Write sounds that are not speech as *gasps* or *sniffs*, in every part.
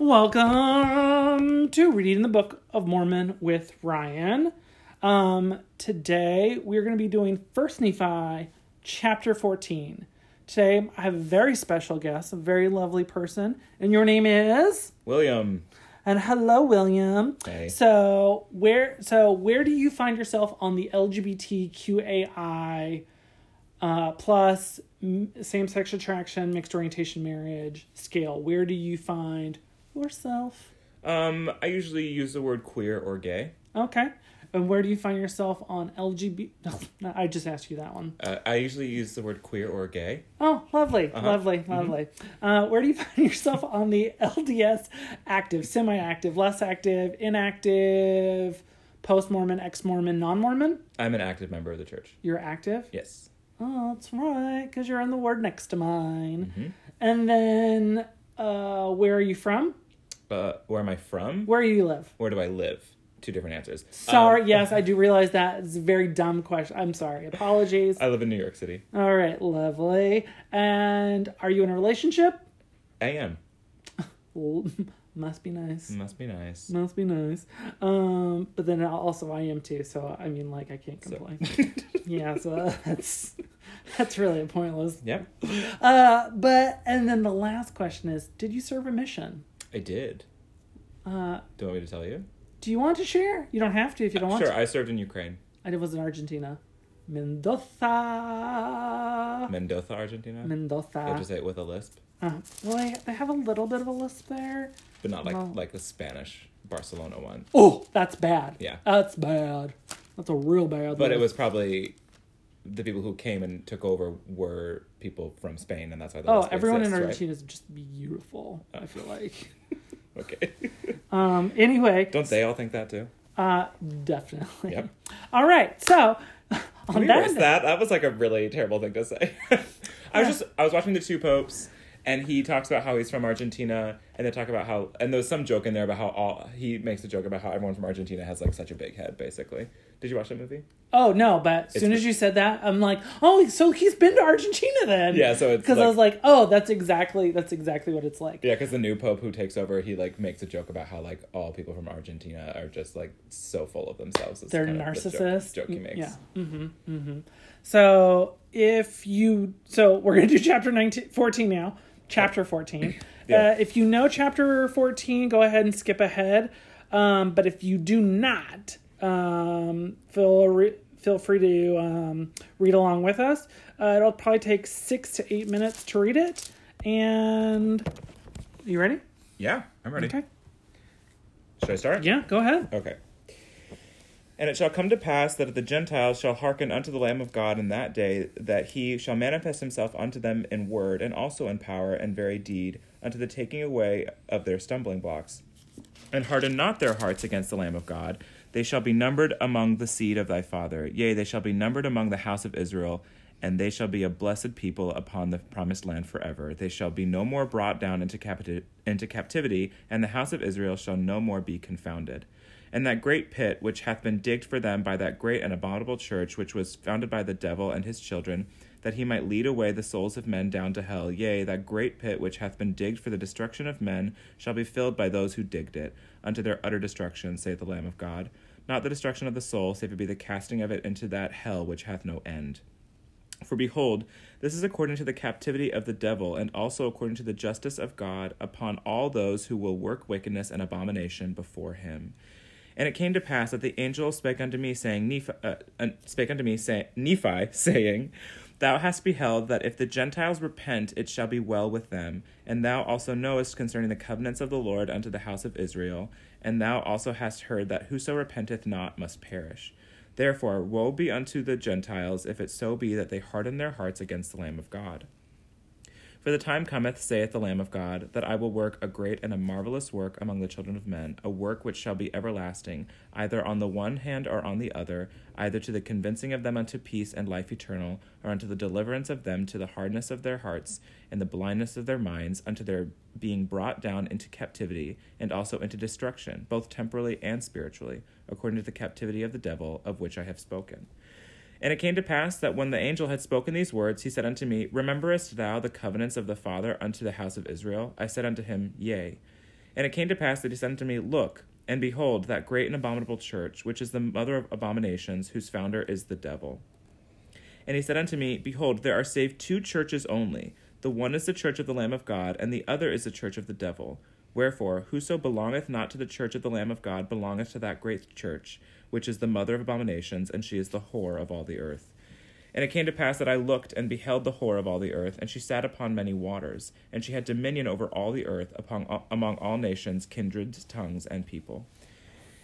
Welcome to Reading the Book of Mormon with Ryan. Um, today we're going to be doing First Nephi, chapter 14. Today I have a very special guest, a very lovely person, and your name is? William. And hello, William. Hey. So where so where do you find yourself on the LGBTQAI uh, plus m- same-sex attraction, mixed orientation marriage scale? Where do you find yourself? Um, I usually use the word queer or gay. Okay. And where do you find yourself on LGBT? *laughs* No, I just asked you that one. Uh, I usually use the word queer or gay. Oh, lovely, Uh-huh. lovely, lovely. Uh, where do you *laughs* find yourself on the LDS active, semi active, less active, inactive, post Mormon, ex Mormon, non Mormon? I'm an active member of the church. You're active? Yes. Oh, that's right, because you're on the word next to mine. Mhm. And then, uh, where are you from? But where am I from? Where do you live? Where do I live? Two different answers. Sorry, Um, yes, I *laughs* do realize that. It's a very dumb question. I'm sorry. Apologies. I live in New York City. All right, lovely. And are you in a relationship? I am. *laughs* Must be nice. Must be nice. Must be nice. Um, but then also I am too. So I mean, like I can't So- complain. yeah, so *laughs* that's that's really pointless. Yep. Uh, but and then the last question is, did you serve a mission? I did. Uh, Do you want me to tell you? do you want to share? You don't have to if you don't want Sure. to. Sure, I served in Ukraine. I did was in Argentina, Mendoza. Mendoza, Argentina. Mendoza. have to say it with a lisp, Uh, well, they, they have a little bit of a lisp there. but not like No. like the Spanish Barcelona one. Oh, that's bad. Yeah. That's bad. That's a real bad. But it was probably the people who came and took over were people from Spain, and that's why. The Oh, everyone in exists, right? Argentina is just beautiful. I feel like. *laughs* Okay. *laughs* Um. Anyway. Don't they all think that too? Uh. Definitely. Yep. *laughs* All right. So. Can On we that. that? That was like a really terrible thing to say. I was just I was watching the two popes, and he talks about how he's from Argentina, and they talk about how and there's some joke in there about how all he makes a joke about how everyone from Argentina has like such a big head. Basically, did you watch that movie? Oh no! But as soon as you said that, I'm like, oh, so he's been to Argentina then? Yeah, so it's because I was like, oh, that's exactly that's exactly what it's like. Yeah, because the new pope who takes over, he like makes a joke about how like all people from Argentina are just like so full of themselves. It's They're of the narcissists. Joke, joke he makes. Yeah. Mm-hmm. Mm-hmm. So if you, so we're gonna do chapter 19, 14 now. Chapter fourteen. *clears throat* Yeah. uh, if you know chapter fourteen, go ahead and skip ahead. Um, but if you do not, um, feel re- feel free to um, read along with us. Uh, it'll probably take six to eight minutes to read it. And you ready? Yeah, I'm ready. Okay. Should I start? Yeah. Go ahead. Okay. And it shall come to pass that the Gentiles shall hearken unto the Lamb of God in that day, that he shall manifest himself unto them in word, and also in power and very deed, unto the taking away of their stumbling blocks. And harden not their hearts against the Lamb of God. They shall be numbered among the seed of thy father. Yea, they shall be numbered among the house of Israel, and they shall be a blessed people upon the promised land forever. They shall be no more brought down into, capti- into captivity, and the house of Israel shall no more be confounded. And that great pit which hath been digged for them by that great and abominable church which was founded by the devil and his children, that he might lead away the souls of men down to hell, yea, that great pit which hath been digged for the destruction of men shall be filled by those who digged it, unto their utter destruction, saith the Lamb of God. Not the destruction of the soul, save it be the casting of it into that hell which hath no end. For behold, this is according to the captivity of the devil, and also according to the justice of God upon all those who will work wickedness and abomination before him. And it came to pass that the angel spake unto me, saying, Nephi, uh, spake unto me, say, Nephi, *laughs* saying, Thou hast beheld that if the Gentiles repent, it shall be well with them. And thou also knowest concerning the covenants of the Lord unto the house of Israel. And thou also hast heard that whoso repenteth not must perish. Therefore, woe be unto the Gentiles, if it so be that they harden their hearts against the Lamb of God. For the time cometh, saith the Lamb of God, that I will work a great and a marvelous work among the children of men, a work which shall be everlasting, either on the one hand or on the other, either to the convincing of them unto peace and life eternal, or unto the deliverance of them to the hardness of their hearts and the blindness of their minds, unto their being brought down into captivity, and also into destruction, both temporally and spiritually, according to the captivity of the devil, of which I have spoken. And it came to pass that when the angel had spoken these words, he said unto me, Rememberest thou the covenants of the Father unto the house of Israel? I said unto him, Yea. And it came to pass that he said unto me, Look, and behold, that great and abominable church, which is the mother of abominations, whose founder is the devil. And he said unto me, Behold, there are saved two churches only. The one is the church of the Lamb of God, and the other is the church of the devil. Wherefore, whoso belongeth not to the church of the Lamb of God belongeth to that great church, which is the mother of abominations, and she is the whore of all the earth. And it came to pass that I looked and beheld the whore of all the earth, and she sat upon many waters, and she had dominion over all the earth upon, among all nations, kindreds, tongues, and people.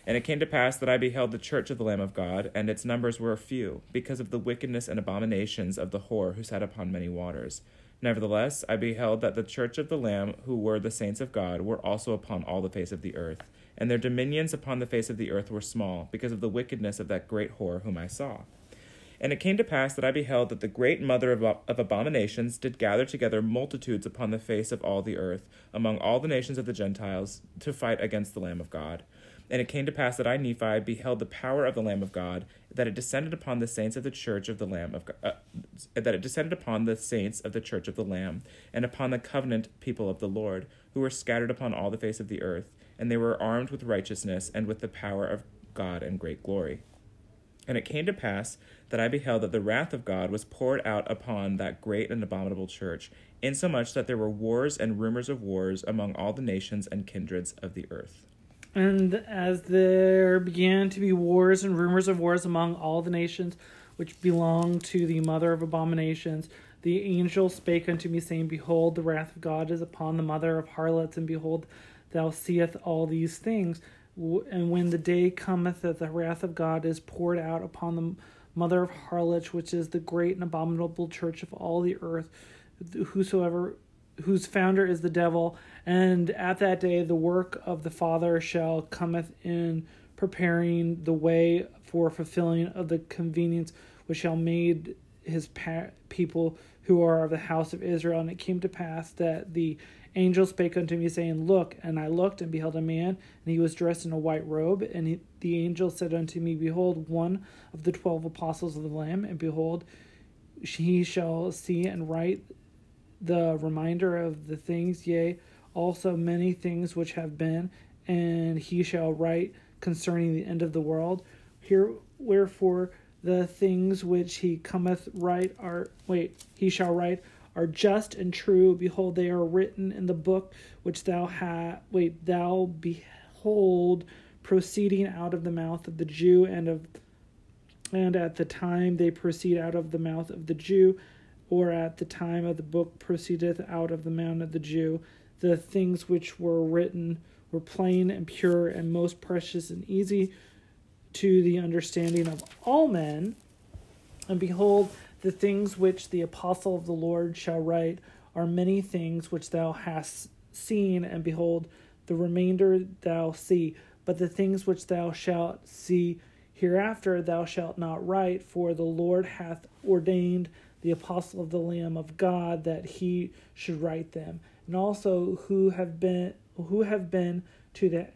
And it came to pass that I beheld the church of the Lamb of God, and its numbers were few, because of the wickedness and abominations of the whore who sat upon many waters. Nevertheless, I beheld that the church of the Lamb, who were the saints of God, were also upon all the face of the earth, and their dominions upon the face of the earth were small, because of the wickedness of that great whore whom I saw. And it came to pass that I beheld that the great mother of, of abominations did gather together multitudes upon the face of all the earth, among all the nations of the Gentiles, to fight against the Lamb of God. And it came to pass that I, Nephi, beheld the power of the Lamb of God, that it descended upon the saints of the church of the Lamb of God, uh, that it descended upon the saints of the church of the Lamb, and upon the covenant people of the Lord, who were scattered upon all the face of the earth, and they were armed with righteousness and with the power of God and great glory. And it came to pass that I beheld that the wrath of God was poured out upon that great and abominable church, insomuch that there were wars and rumors of wars among all the nations and kindreds of the earth. And as there began to be wars and rumors of wars among all the nations which belong to the mother of abominations, the angel spake unto me, saying, Behold, the wrath of God is upon the mother of harlots, and behold, thou seest all these things. And when the day cometh that the wrath of God is poured out upon the mother of harlots, which is the great and abominable church of all the earth, whosoever whose founder is the devil, and at that day the work of the Father shall cometh in preparing the way for fulfilling of the convenience which shall made his pa- people who are of the house of Israel. And it came to pass that the angel spake unto me, saying, Look, and I looked and beheld a man, and he was dressed in a white robe. And he, the angel said unto me, Behold, one of the twelve apostles of the Lamb, and behold, he shall see and write the reminder of the things, yea, also many things which have been, and he shall write concerning the end of the world. Here, wherefore, the things which he cometh write are wait he shall write are just and true behold they are written in the book which thou hast wait thou behold proceeding out of the mouth of the jew and of and at the time they proceed out of the mouth of the jew or at the time of the book proceedeth out of the mouth of the jew the things which were written were plain and pure and most precious and easy to the understanding of all men. And behold, the things which the apostle of the Lord shall write are many things which thou hast seen, and behold, the remainder thou see. But the things which thou shalt see hereafter thou shalt not write, for the Lord hath ordained the apostle of the Lamb of God that he should write them. And also who have been who have been to the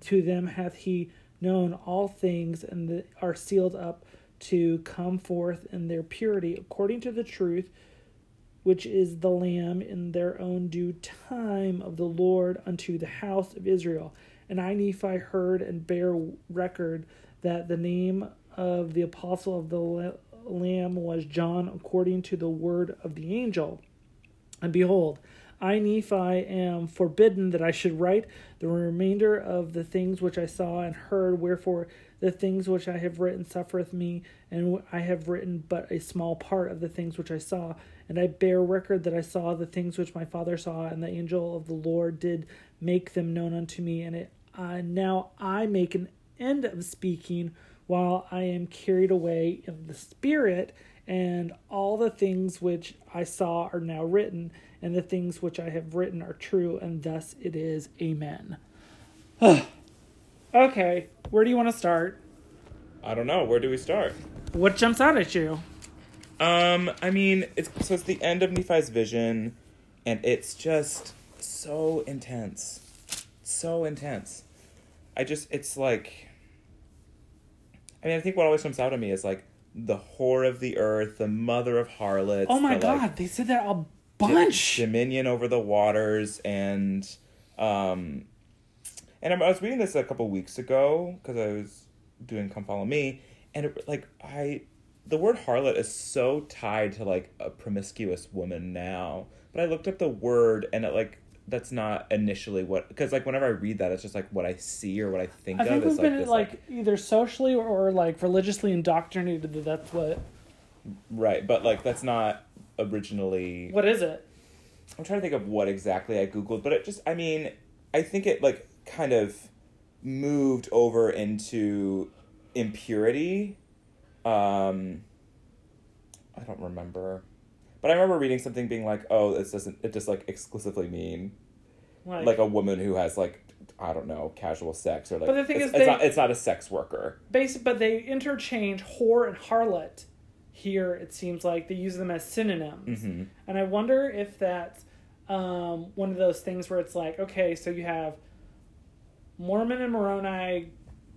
to them hath he known all things and the, are sealed up to come forth in their purity according to the truth which is the lamb in their own due time of the lord unto the house of israel and i nephi heard and bear record that the name of the apostle of the lamb was john according to the word of the angel and behold I, Nephi, am forbidden that I should write the remainder of the things which I saw and heard. Wherefore, the things which I have written suffereth me, and I have written but a small part of the things which I saw. And I bear record that I saw the things which my father saw, and the angel of the Lord did make them known unto me. And it, uh, now I make an end of speaking while I am carried away in the Spirit, and all the things which I saw are now written and the things which I have written are true, and thus it is. Amen. *sighs* okay, where do you want to start? I don't know. Where do we start? What jumps out at you? Um, I mean, it's so it's the end of Nephi's vision, and it's just so intense, so intense. I just, it's like, I mean, I think what always jumps out at me is like the whore of the earth, the mother of harlots. Oh my the, god, like, they said that a bunch. dominion over the waters and um And I was reading this a couple weeks ago because I was doing Come Follow Me, and it, like I, the word harlot is so tied to like a promiscuous woman now. But I looked up the word, and it like that's not initially what because like whenever I read that, it's just like what I see or what I think I of. think is we've like been this, like, either socially or like religiously indoctrinated that that's what. right, but like that's not originally. What is it? I'm trying to think of what exactly I googled, but it just I mean, I think it like kind of moved over into impurity. Um I don't remember. But I remember reading something being like, "Oh, this doesn't it just like exclusively mean Like, like a woman who has like I don't know, casual sex or like But the thing it's, is it's they- not it's not a sex worker." basic, but they interchange whore and harlot. Here, it seems like they use them as synonyms, Mhm. and I wonder if that's um, one of those things where it's like, okay, so you have Mormon and Moroni,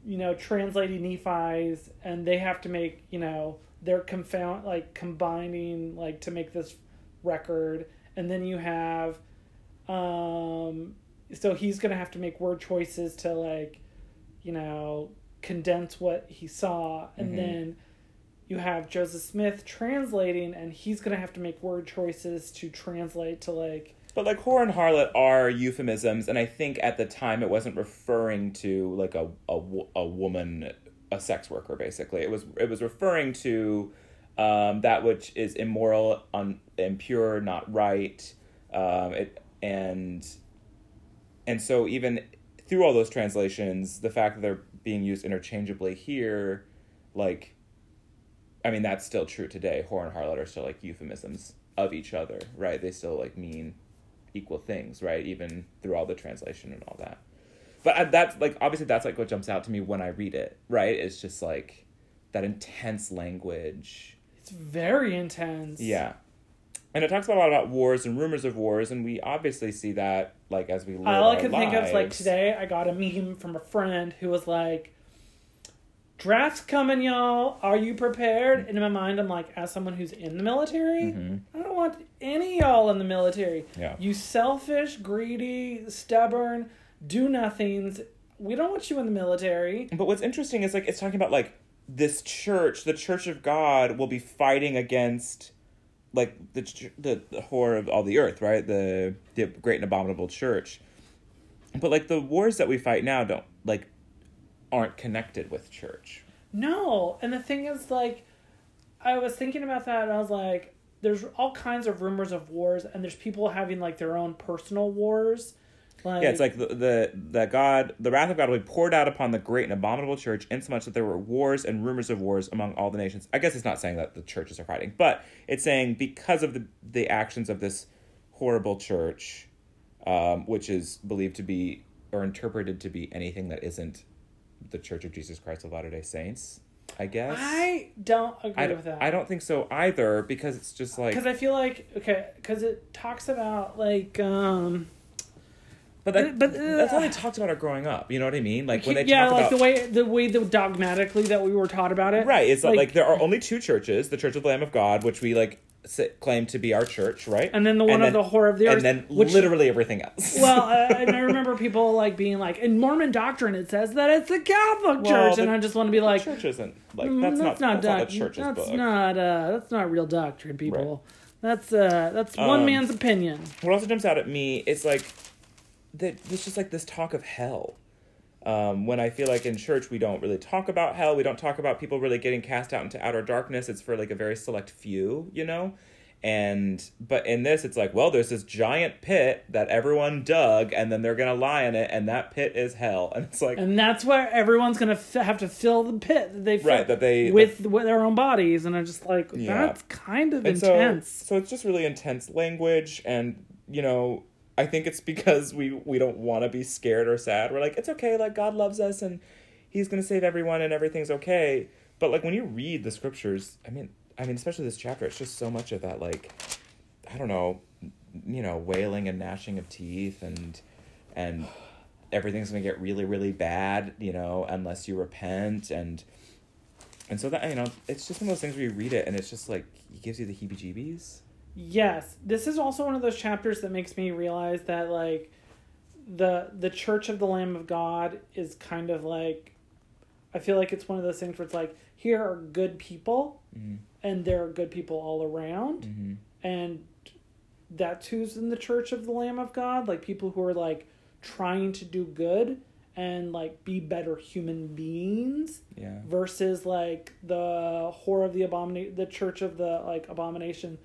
you know, translating Nephi's, and they have to make, you know, they're confound like combining like to make this record, and then you have, um, so he's gonna have to make word choices to like, you know, condense what he saw, and Mhm. then you have Joseph Smith translating, and he's gonna have to make word choices to translate to like But like whore and harlot are euphemisms, and I think at the time it wasn't referring to like a a, a woman, a sex worker. Basically, it was it was referring to um, that which is immoral, un, impure, not right. Um, it and and so even through all those translations, the fact that they're being used interchangeably here, like, I mean that's still true today. Whore and harlot are still like euphemisms of each other, right? They still like mean equal things, right? Even through all the translation and all that. But I, that's like obviously that's like what jumps out to me when I read it, right? It's just like that intense language. it's very intense. Yeah. And it talks about a lot about wars and rumors of wars, and we obviously see that like as we live All I our could think of is like today I got a meme from a friend who was like, Draft's coming, y'all. Are you prepared? And in my mind, I'm like, as someone who's in the military, Mhm. I don't want any of y'all in the military. Yeah. You selfish, greedy, stubborn, do nothings. We don't want you in the military. But what's interesting is like it's talking about like this church, the Church of God, will be fighting against like the the, the whore of all the earth, right? The the great and abominable church. But like the wars that we fight now don't like aren't connected with church. No. And the thing is, like, I was thinking about that and I was like, there's all kinds of rumors of wars, and there's people having like their own personal wars. Like, Yeah, it's like the, the the God, the wrath of God will be poured out upon the great and abominable church, insomuch that there were wars and rumors of wars among all the nations. I guess it's not saying that the churches are fighting, but it's saying because of the the actions of this horrible church, um, which is believed to be or interpreted to be anything that isn't the Church of Jesus Christ of Latter Day Saints. I guess I don't agree I, with that. I don't think so either because it's just like because I feel like okay, because it talks about like um but that, but, uh, that's how they talked about it growing up. You know what I mean? Like when they yeah, talk like about the way the way the dogmatically that we were taught about it. Right. It's like, like there are only two churches: the Church of the Lamb of God, which we like s- claim to be our church, right? and then the one of the horror of the earth, and then which literally everything else. well, uh, *laughs* and I remember people like being like, in Mormon doctrine, it says that it's the Catholic Well, Church, the- and I just want to be like, church isn't like "Mm, that's, not, that's not the that's book. not uh, that's not real doctrine, people. That's uh, that's one Um, man's opinion. What also jumps out at me is like that. There's just like this talk of hell. Um, when I feel like in church we don't really talk about hell, we don't talk about people really getting cast out into outer darkness. It's for like a very select few, you know. And but in this, it's like, well, there's this giant pit that everyone dug, and then they're gonna lie in it, and that pit is hell. *laughs* And it's like, And that's where everyone's gonna f- have to fill the pit that they Right, that they- with with their own bodies, and I'm just like, Yeah. that's kind of And intense. So, so it's just really intense language, and you know, I think it's because we we don't want to be scared or sad. We're like, it's okay, like God loves us, and He's gonna save everyone, and everything's okay. But like when you read the scriptures, I mean, I mean, especially this chapter, it's just so much of that, like, I don't know, you know, wailing and gnashing of teeth, and and everything's gonna get really really bad, you know, unless you repent, and and so that you know, it's just one of those things where you read it, and it's just like it gives you the heebie-jeebies. Yes, this is also one of those chapters that makes me realize that like the the Church of the Lamb of God is kind of like I feel like it's one of those things where it's like here are good people Mhm. and there are good people all around Mhm. and that's who's in the church of the lamb of god like people who are like trying to do good and like be better human beings Yeah. versus like the whore of the abomination the church of the like abomination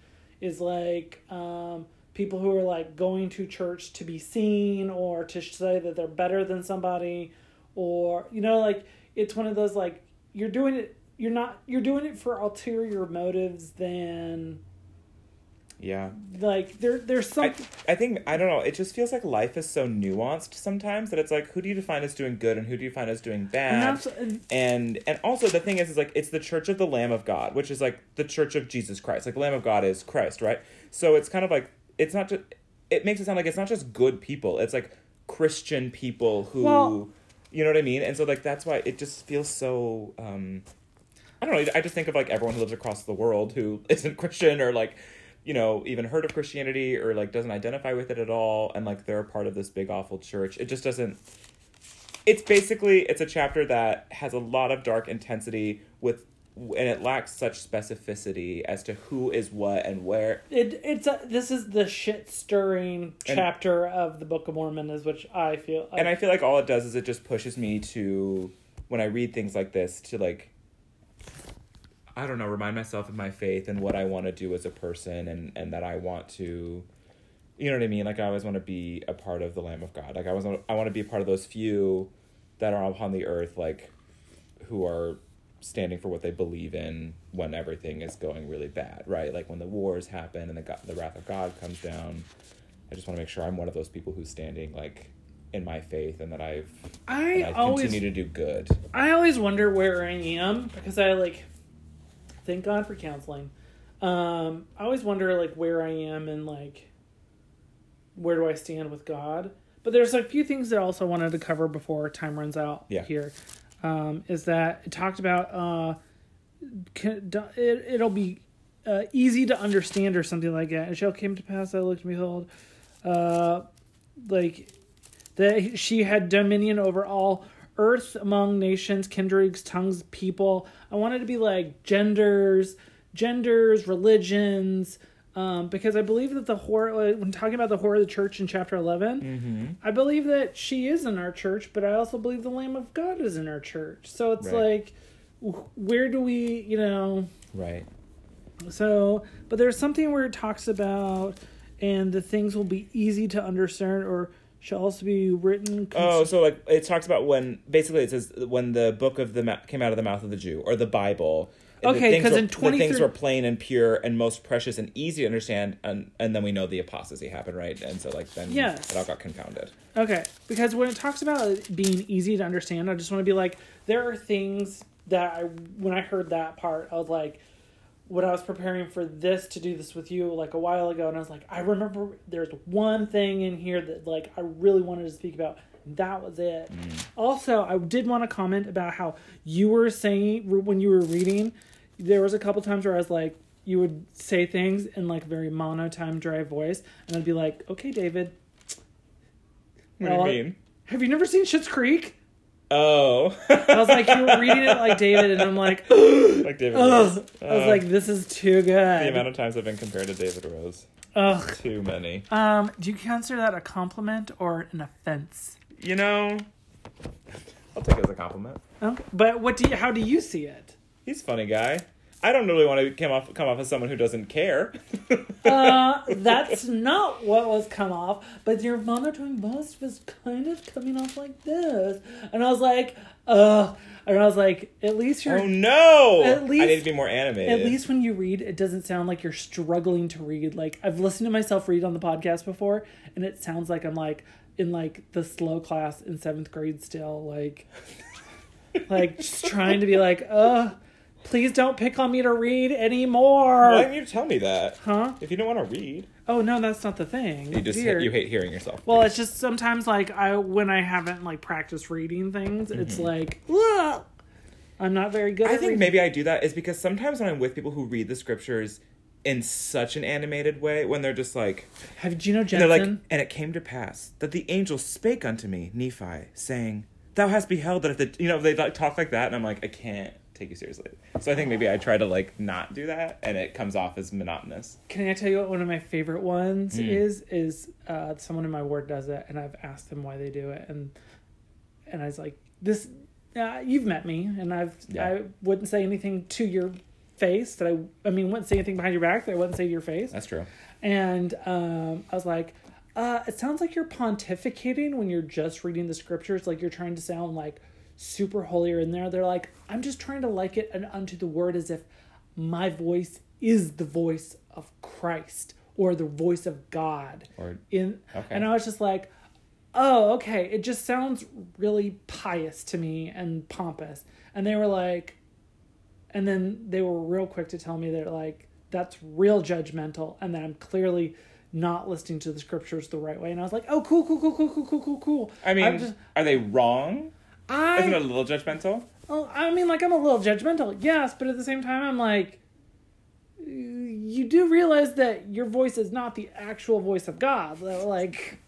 is like um people who are like going to church to be seen or to say that they're better than somebody or you know like it's one of those like you're doing it you're not you're doing it for ulterior motives than Yeah. like there there's some I, I think I don't know. It just feels like life is so nuanced sometimes that it's like, who do you define as doing good and who do you define as doing and bad? that's and and and also the thing is is like it's the church of the lamb of god which is like the church of jesus christ like the lamb of god is christ right so it's kind of like it's not just it makes it sound like it's not just good people it's like christian people who Well- you know what i mean and so like that's why it just feels so um i don't know i just think of like everyone who lives across the world who *laughs* isn't christian or like you know even heard of christianity or like doesn't identify with it at all and like they're a part of this big awful church it just doesn't it's basically it's a chapter that has a lot of dark intensity with and it lacks such specificity as to who is what and where it it's a, this is the shit stirring chapter of the Book of Mormon is which I feel like. and i feel like all it does is it just pushes me to when i read things like this to like i don't know remind myself of my faith and what i want to do as a person and and that i want to you know what i mean? Like i always want to be a part of the lamb of god. Like i was i want to be a part of those few that are upon the earth like who are standing for what they believe in when everything is going really bad right? Like when the wars happen and the god, the wrath of god comes down. I just want to make sure i'm one of those people who's standing like in my faith and that i've I i always continue to do good. I always wonder where I am because I like thank God for counseling. Um, I always wonder like where I am and like where do I stand with God. But there's a few things that I also wanted to cover before time runs out Yeah. here. Um, is that it talked about uh, can, it, it'll be uh, easy to understand or something like that. And shall came to pass, I looked and behold, uh, like that she had dominion over all earth among nations, kindreds, tongues, people. I wanted to be like genders, genders, religions, um, because I believe that the whore, when talking about the horror of the church in chapter 11, mm-hmm. I believe that she is in our church, but I also believe the Lamb of God is in our church. So it's Right. like, where do we, you know, right so, but there's something where it talks about, and the things will be easy to understand, or shall also be written. cons- Oh, so like it talks about when basically it says when the book of the ma- came out of the mouth of the Jew or the Bible. Okay, because in the 23 things were plain and pure and most precious and easy to understand, and and then we know the apostasy happened, right? And so like then Yes. it all got confounded. Okay, because when it talks about it being easy to understand, I just want to be like, there are things that I, when I heard that part, I was like, when I was preparing for this to do this with you like a while ago, and I was like, I remember there's one thing in here that like I really wanted to speak about. That was it. Mm. Also, I did want to comment about how you were saying when you were reading, there was a couple times where I was like, you would say things in like a very monotone, dry voice, and I'd be like, okay, David, What do you mean? have you never seen Schitt's Creek? Oh, I was like, you were reading it like David, and I'm like, *gasps* like David Rose. ugh. I was Uh, like, this is too good. the amount of times I've been compared to David Rose. Ugh. Too many. Um, do you consider that a compliment or an offense? You know, I'll take it as a compliment. Okay, but what do you? How do you see it? He's a funny guy. I don't really want to come off come off as someone who doesn't care. *laughs* Uh, that's not what was come off, but your monotone voice was kind of coming off like this, and I was like, ugh. And I was like, at least you're oh no! At least I need to be more animated. At least when you read, it doesn't sound like you're struggling to read. Like I've listened to myself read on the podcast before, and it sounds like I'm like in like the slow class in seventh grade still, like *laughs* like just trying to be like, uh, please don't pick on me to read anymore. Why didn't you tell me that? Huh? If you don't want to read, Oh no, that's not the thing. you just Dear. you hate hearing yourself. Well, it's just sometimes like I when I haven't like practiced reading things, it's like "Ugh." I'm not very good. Mm-hmm. I think reading. maybe I do that is because sometimes when I'm with people who read the scriptures in such an animated way when they're just like Have you know Jensen? they're like and it came to pass that the angel spake unto me Nephi saying thou hast beheld that if the you know they like talk like that and I'm like I can't take you seriously so I think maybe I try to like not do that and it comes off as monotonous Can I tell you what one of my favorite ones Mm. is? Is uh, someone in my ward does it, and I've asked them why they do it, and and I was like, "This, uh, you've met me, and I've Yeah. I wouldn't say anything to your face that I I mean wouldn't say anything behind your back that I wouldn't say to your face." that's true And um, I was like, uh, it sounds like you're pontificating when you're just reading the scriptures, like you're trying to sound like super holier in there. They're like, I'm just trying to like it and unto the word as if my voice is the voice of Christ or the voice of God. or In Okay. and I was just like, oh, okay. It just sounds really pious to me and pompous. And they were like, and then they were real quick to tell me that like that's real judgmental and that I'm clearly not listening to the scriptures the right way. And I was like, oh, cool, cool, cool, cool, cool, cool, cool, cool. I mean just, are they wrong I, isn't it a little judgmental oh, I mean, like I'm a little judgmental, yes, but at the same time, I'm like, you do realize that your voice is not the actual voice of God. Like,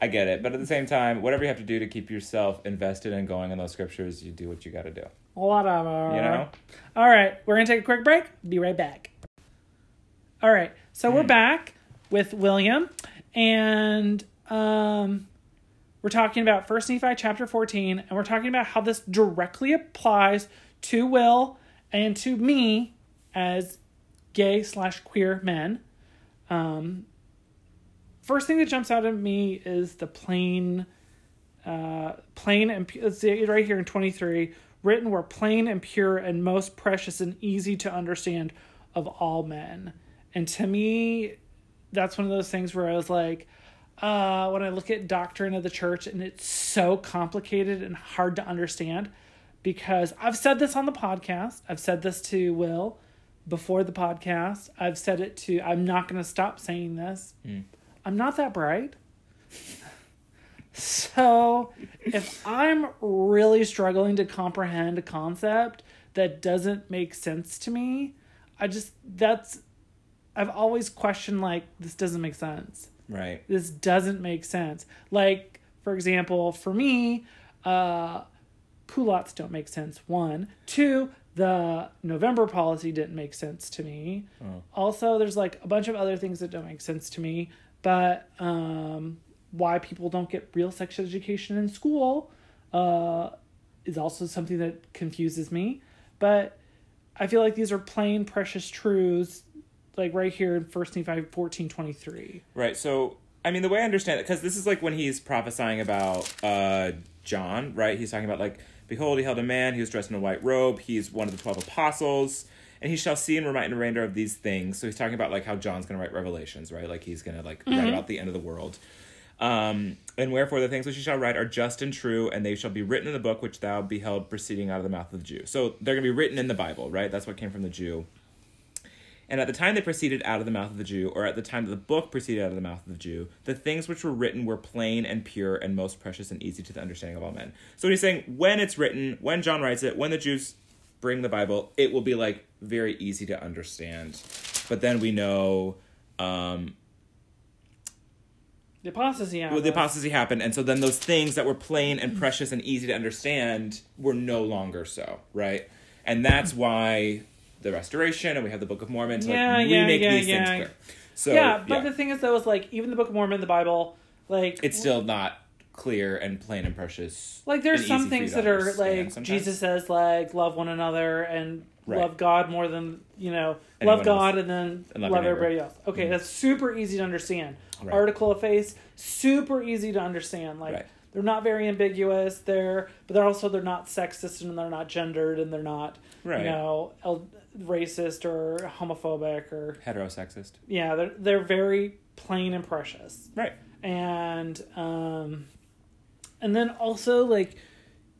I get it but at the same time whatever you have to do to keep yourself invested and going in those scriptures you do what you got to do whatever. you know All right, we're gonna take a quick break. Be right back. All right, so we're back with William, and um, we're talking about First Nephi chapter fourteen, and we're talking about how this directly applies to Will and to me as gay slash queer men. Um, first thing that jumps out at me is the plain uh, plain and let's see right here in 23 written were plain and pure and most precious and easy to understand of all men and to me that's one of those things where i was like uh, when i look at doctrine of the church and it's so complicated and hard to understand because i've said this on the podcast i've said this to will before the podcast i've said it to i'm not going to stop saying this. I'm not that bright. *laughs* So, if I'm really struggling to comprehend a concept that doesn't make sense to me, I just, that's, I've always questioned, like, this doesn't make sense. Right This doesn't make sense. Like, for example, for me, uh, culottes don't make sense. One. Two, the November policy didn't make sense to me. Oh. Also, there's like a bunch of other things that don't make sense to me. But um, why people don't get real sex education in school uh, is also something that confuses me. But I feel like these are plain, precious truths, like right here in First Nephi fourteen twenty three. Right. So, I mean, the way I understand it, because this is like when he's prophesying about uh, John, right? He's talking about, like, behold, he held a man, he was dressed in a white robe, he's one of the 12 apostles, and he shall see and remind the remainder of these things. So he's talking about, like, how John's going to write Revelations, right? Like, he's going to, like, write about the end of the world. Um, and wherefore the things which you shall write are just and true, and they shall be written in the book which thou beheld proceeding out of the mouth of the Jew. So they're going to be written in the Bible, right? That's what came from the Jew. And at the time they proceeded out of the mouth of the Jew, or at the time that the book proceeded out of the mouth of the Jew, the things which were written were plain and pure and most precious and easy to the understanding of all men. So he's saying when it's written, when John writes it, when the Jews bring the Bible, it will be like very easy to understand. But then we know um, The apostasy. happened. well, the apostasy happened, and so then those things that were plain and precious and easy to understand were no longer so, right? And that's why the restoration and we have the Book of Mormon to like Yeah, yeah, remake yeah, these yeah. things clear. So yeah, but the thing is, though, is like even the Book of Mormon, the Bible, like it's still not clear and plain and precious. like there's some easy for you things that are like sometimes. Jesus says, like love one another and Right. love God more than you know Anyone love God else. and then And love, love everybody else. Okay, Mhm. that's super easy to understand. Right. Article of faith, super easy to understand. Like Right. They're not very ambiguous. They're but they're also they're not sexist and they're not gendered and they're not Right. you know el- racist or homophobic or Heterosexist. yeah they're they're very plain and precious Right. and um and then also like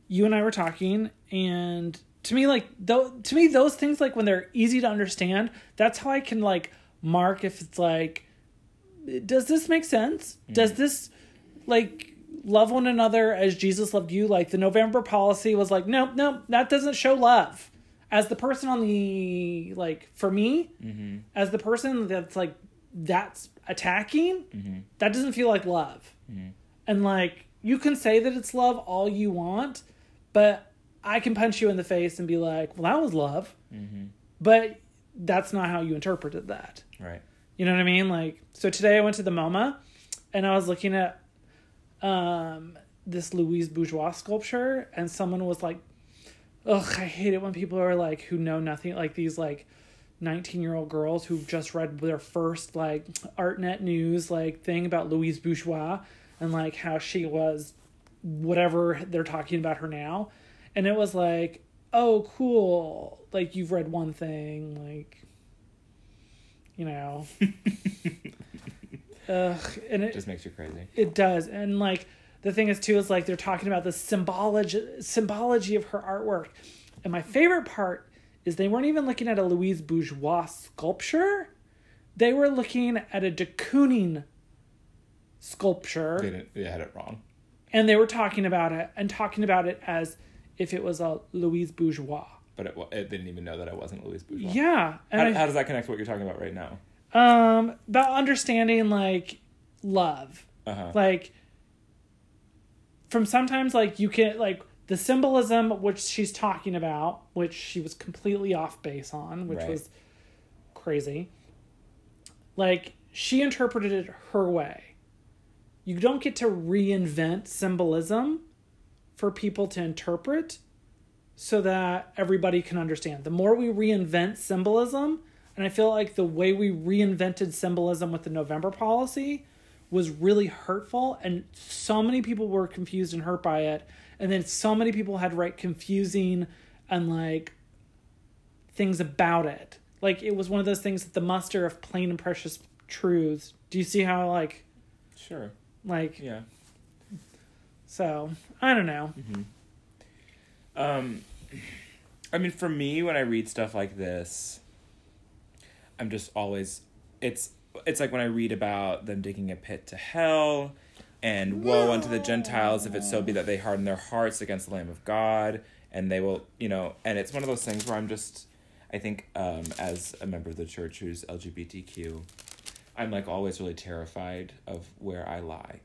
you and I were talking and to me like though to me those things like when they're easy to understand that's how I can like mark if it's like does this make sense does this like love one another as Jesus loved you like the November policy was like nope nope that doesn't show love as the person on the like for me Mm-hmm. as the person that's like that's attacking Mm-hmm. that doesn't feel like love and like you can say that it's love all you want but i can punch you in the face and be like well that was love Mm-hmm. but that's not how you interpreted that Right. you know what i mean like so today i went to the moma and i was looking at um this louise bourgeois sculpture and someone was like ugh i hate it when people are like who know nothing like these like 19 year old girls who just read their first like artnet news like thing about louise bourgeois and like how she was whatever they're talking about her now. And it was like oh cool. Like you've read one thing like you know *laughs* Ugh, and it Just makes you crazy. it does, and like the thing is too is like they're talking about the symbology symbology of her artwork, and my favorite part is they weren't even looking at a Louise Bourgeois sculpture, they were looking at a de Kooning sculpture, They didn't. They had it wrong. and they were talking about it and talking about it as if it was a Louise Bourgeois. But it, it didn't even know that it wasn't Louise Bourgeois. Yeah, and How, I- how does that connect to what you're talking about right now? Um, about understanding like love. Uh huh. like from sometimes like you can like the symbolism which she's talking about which she was completely off base on which Right. was crazy like she interpreted it her way you don't get to reinvent symbolism for people to interpret so that everybody can understand the more we reinvent symbolism and i feel like the way we reinvented symbolism with the november policy was really hurtful and so many people were confused and hurt by it. And then so many people had write confusing and like things about it. Like it was one of those things that the muster of plain and precious truths. Do you see how like Sure. like Yeah. so i don't know. Um, I mean, for me, when I read stuff like this, I'm just always it's it's like when I read about them digging a pit to hell, and woe unto the Gentiles if it so be that they harden their hearts against the Lamb of God, and they will, you know, and it's one of those things where I'm just, I think, um, as a member of the church who's LGBTQ, I'm like always really terrified of where I lie.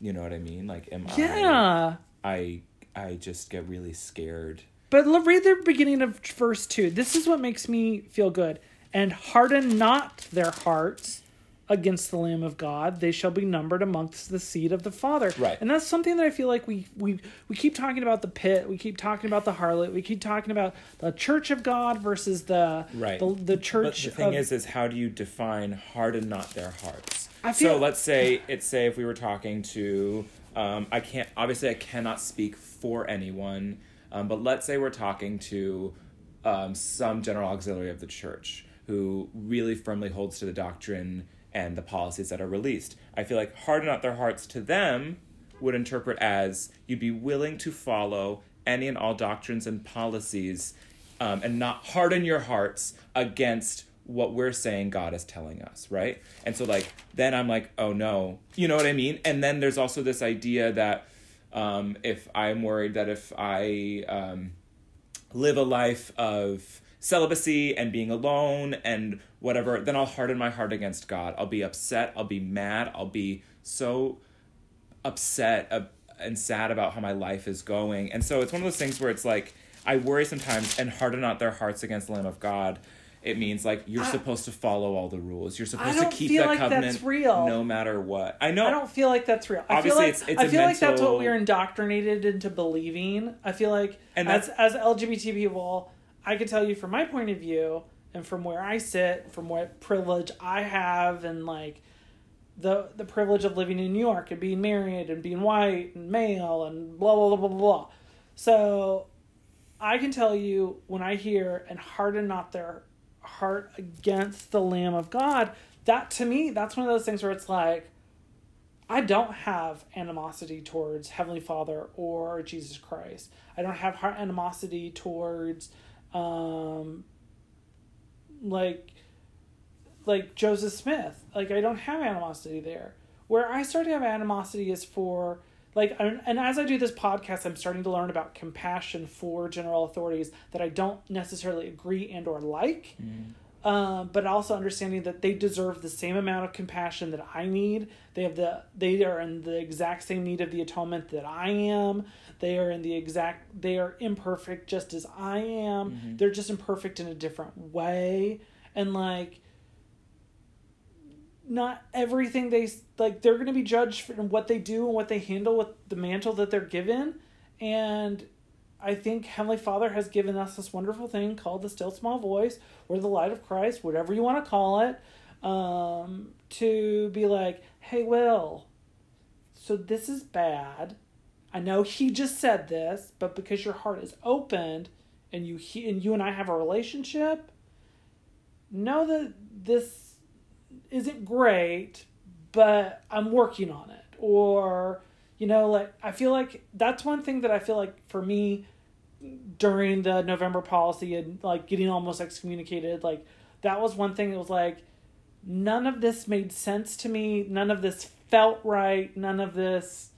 You know what I mean? Like, am I? yeah I I just get really scared. But read the beginning of verse 2. This is what makes me feel good. And harden not their hearts against the Lamb of God. They shall be numbered amongst the seed of the Father. Right. And that's something that I feel like we, we, we keep talking about the pit. We keep talking about the harlot. We keep talking about the church of God versus the, Right. the, the But church the thing of, is, is how do you define harden not their hearts? I feel- so let's say it's say if we were talking to, um, I can't obviously I cannot speak for anyone, um, but let's say we're talking to um, some general auxiliary of the church who really firmly holds to the doctrine and the policies that are released. I feel like harden not their hearts to them would interpret as you'd be willing to follow any and all doctrines and policies um, and not harden your hearts against what we're saying God is telling us, right? And so, like, then I'm like, oh no, you know what I mean? And then there's also this idea that um, if I'm worried that if I um, live a life of celibacy and being alone and whatever, then I'll harden my heart against God. I'll be upset. I'll be mad. I'll be so upset and sad about how my life is going. And so it's one of those things where it's like I worry sometimes and harden not their hearts against the Lamb of God. It means like you're I- supposed to follow all the rules. You're supposed to keep feel that like that's covenant real. no matter what. I know. I don't feel like that's real. I Obviously, feel like it's- it's I feel like that's what we're indoctrinated into believing. I feel like And as that's- as LGBT people, I can tell you from my point of view and from where I sit, from what privilege I have, and like the the privilege of living in New York and being married and being white and male and blah blah blah blah blah. So I can tell you when I hear and harden not their heart against the Lamb of God, that to me, that's one of those things where it's like, I don't have animosity towards Heavenly Father or Jesus Christ. I don't have heart animosity towards, um, like, like Joseph Smith. Like I don't have animosity there. Where I start to have animosity is for like and and as i do this podcast i'm starting to learn about compassion for general authorities that i don't necessarily agree and or like um, but also understanding that they deserve the same amount of compassion that i need they have the they are in the exact same need of the atonement that i am they are in the exact they are imperfect just as i am. They're just imperfect in a different way. And like not everything they like they're going to be judged for what they do and what they handle with the mantle that they're given. And i think heavenly father has given us this wonderful thing called the still small voice or the light of christ whatever you want to call it um, to be like hey will so this is bad i know he just said this but because your heart is opened and you he, and you and i have a relationship know that this isn't great, but I'm working on it. Or, you know, like I feel like that's one thing that I feel like for me during the November policy and like getting almost excommunicated, like that was one thing that was like none of this made sense to me. None of this felt right. None of this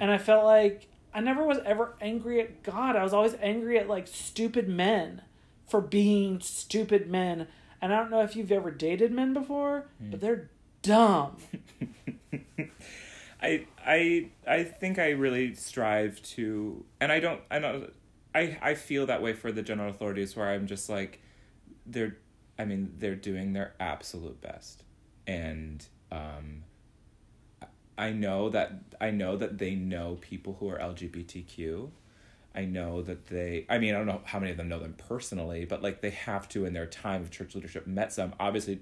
and I felt like I never was ever angry at God. I was always angry at like stupid men for being stupid men. And I don't know if you've ever dated men before, but they're dumb. *laughs* I I I think I really strive to, and I don't I don't I I feel that way for the general authorities where I'm just like, they're, I mean they're doing their absolute best, and um, I know that I know that they know people who are LGBTQ. I know that they. I mean, I don't know how many of them know them personally, but like they have to in their time of church leadership met some. Obviously,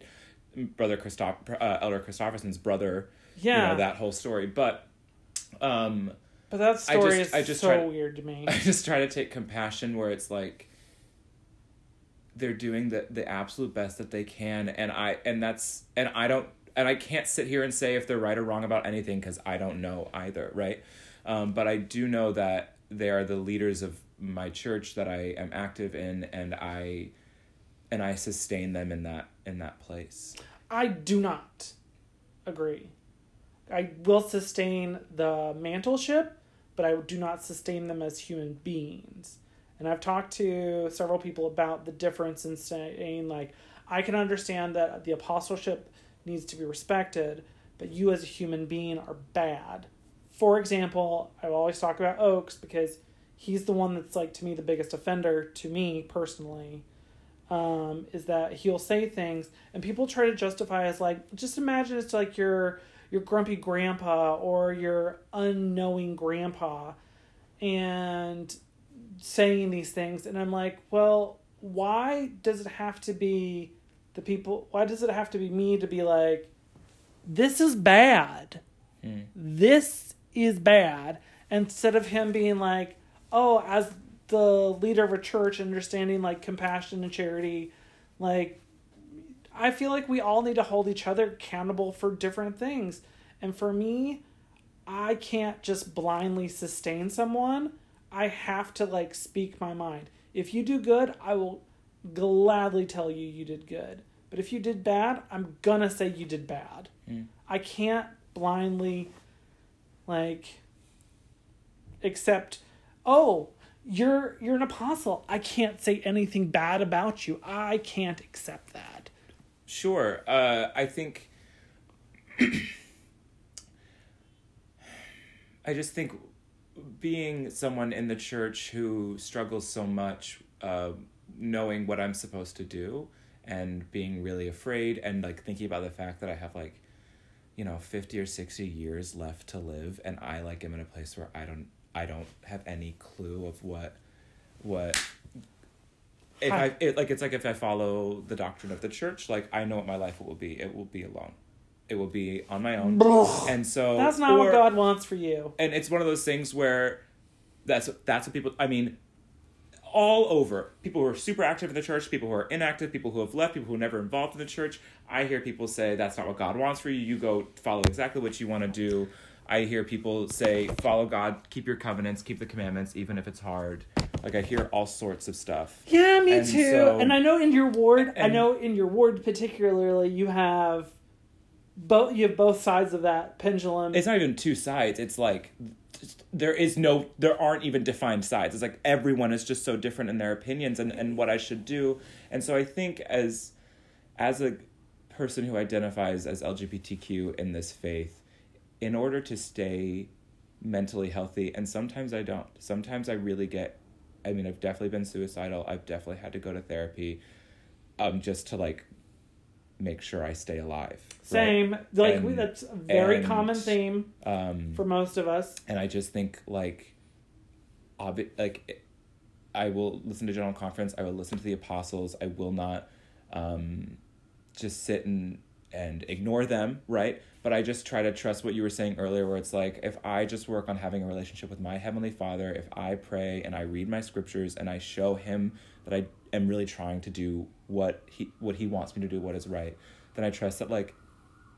brother Christoph, uh, Elder Christofferson's brother. Yeah. You know that whole story, but um, But that I story just- is I just so try- weird to me. *laughs* I just try to take compassion where it's like they're doing the the absolute best that they can, and I and that's and I don't and I can't sit here and say if they're right or wrong about anything because I don't know either, right? Um, but I do know that they are the leaders of my church that I am active in, and I and I sustain them in that in that place. I do not agree. I will sustain the mantleship, but I do not sustain them as human beings. And I've talked to several people about the difference in saying, like, I can understand that the apostleship needs to be respected, but you as a human being are bad. For example, I always talk about Oaks because he's the one that's, like, to me, the biggest offender to me personally um, is that he'll say things and people try to justify as like just imagine it's like your your grumpy grandpa or your unknowing grandpa and saying these things and I'm like, well, why does it have to be the people why does it have to be me to be like this is bad. Hmm. This is bad instead of him being like, "Oh, as the leader of a church understanding like compassion and charity, like I feel like we all need to hold each other accountable for different things. And for me, I can't just blindly sustain someone. I have to like speak my mind. If you do good, I will gladly tell you you did good. But if you did bad, I'm gonna say you did bad. I can't blindly like accept oh you're you're an apostle i can't say anything bad about you i can't accept that Sure. Uh, I think. *clears throat* I just think being someone in the church who struggles so much, uh, knowing what I'm supposed to do and being really afraid and like thinking about the fact that I have like, you know, 50 or 60 years left to live and I like am in a place where I don't I don't have any clue of what what if Hi. I it, like it's like if I follow the doctrine of the church, like I know what my life will be. It will be alone. It will be on my own. and so that's not or- what god wants for you and it's one of those things where that's that's what people I mean all over. People who are super active in the church people who are inactive people who have left people who are never involved in the church. I hear people say that's not what god wants for you. You go follow exactly what you want to do. I hear people say follow god keep your covenants keep the commandments even if it's hard. Like i hear all sorts of stuff. Yeah me And too. so- and i know in your ward i know in your ward particularly you have both you have both sides of that pendulum. it's not even two sides. It's like there is no there aren't even defined sides. It's like everyone is just so different in their opinions and, and what i should do. And so i think as as a person who identifies as lgbtq in this faith in order to stay mentally healthy and sometimes i don't sometimes i really get i mean i've definitely been suicidal. I've definitely had to go to therapy um just to like make sure i stay alive right? Same. Like we, that's a very and- common theme um for most of us. and I just think like, obvi- like, I will listen to General Conference. I will listen to the Apostles. I will not, um, just sit and and ignore them, right? But I just try to trust what you were saying earlier, where it's like if I just work on having a relationship with my heavenly Father, if I pray and I read my scriptures and I show Him that I am really trying to do what He what He wants me to do, what is right, then I trust that like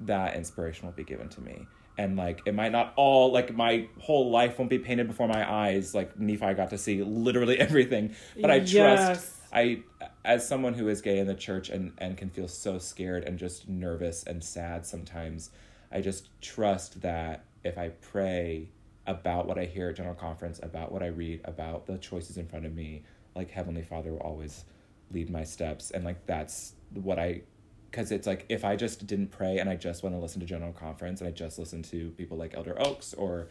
that inspiration will be given to me. And like it might not all like my whole life won't be painted before my eyes. Like Nephi got to see literally *laughs* everything. But I trust I as someone who is gay in the church and, and can feel so scared and just nervous and sad sometimes, I just trust that if I pray about what I hear at General Conference, about what I read, about the choices in front of me, like Heavenly Father will always lead my steps. And like that's what I because it's like if I just didn't pray and I just want to listen to General Conference and I just listen to people like Elder Oaks or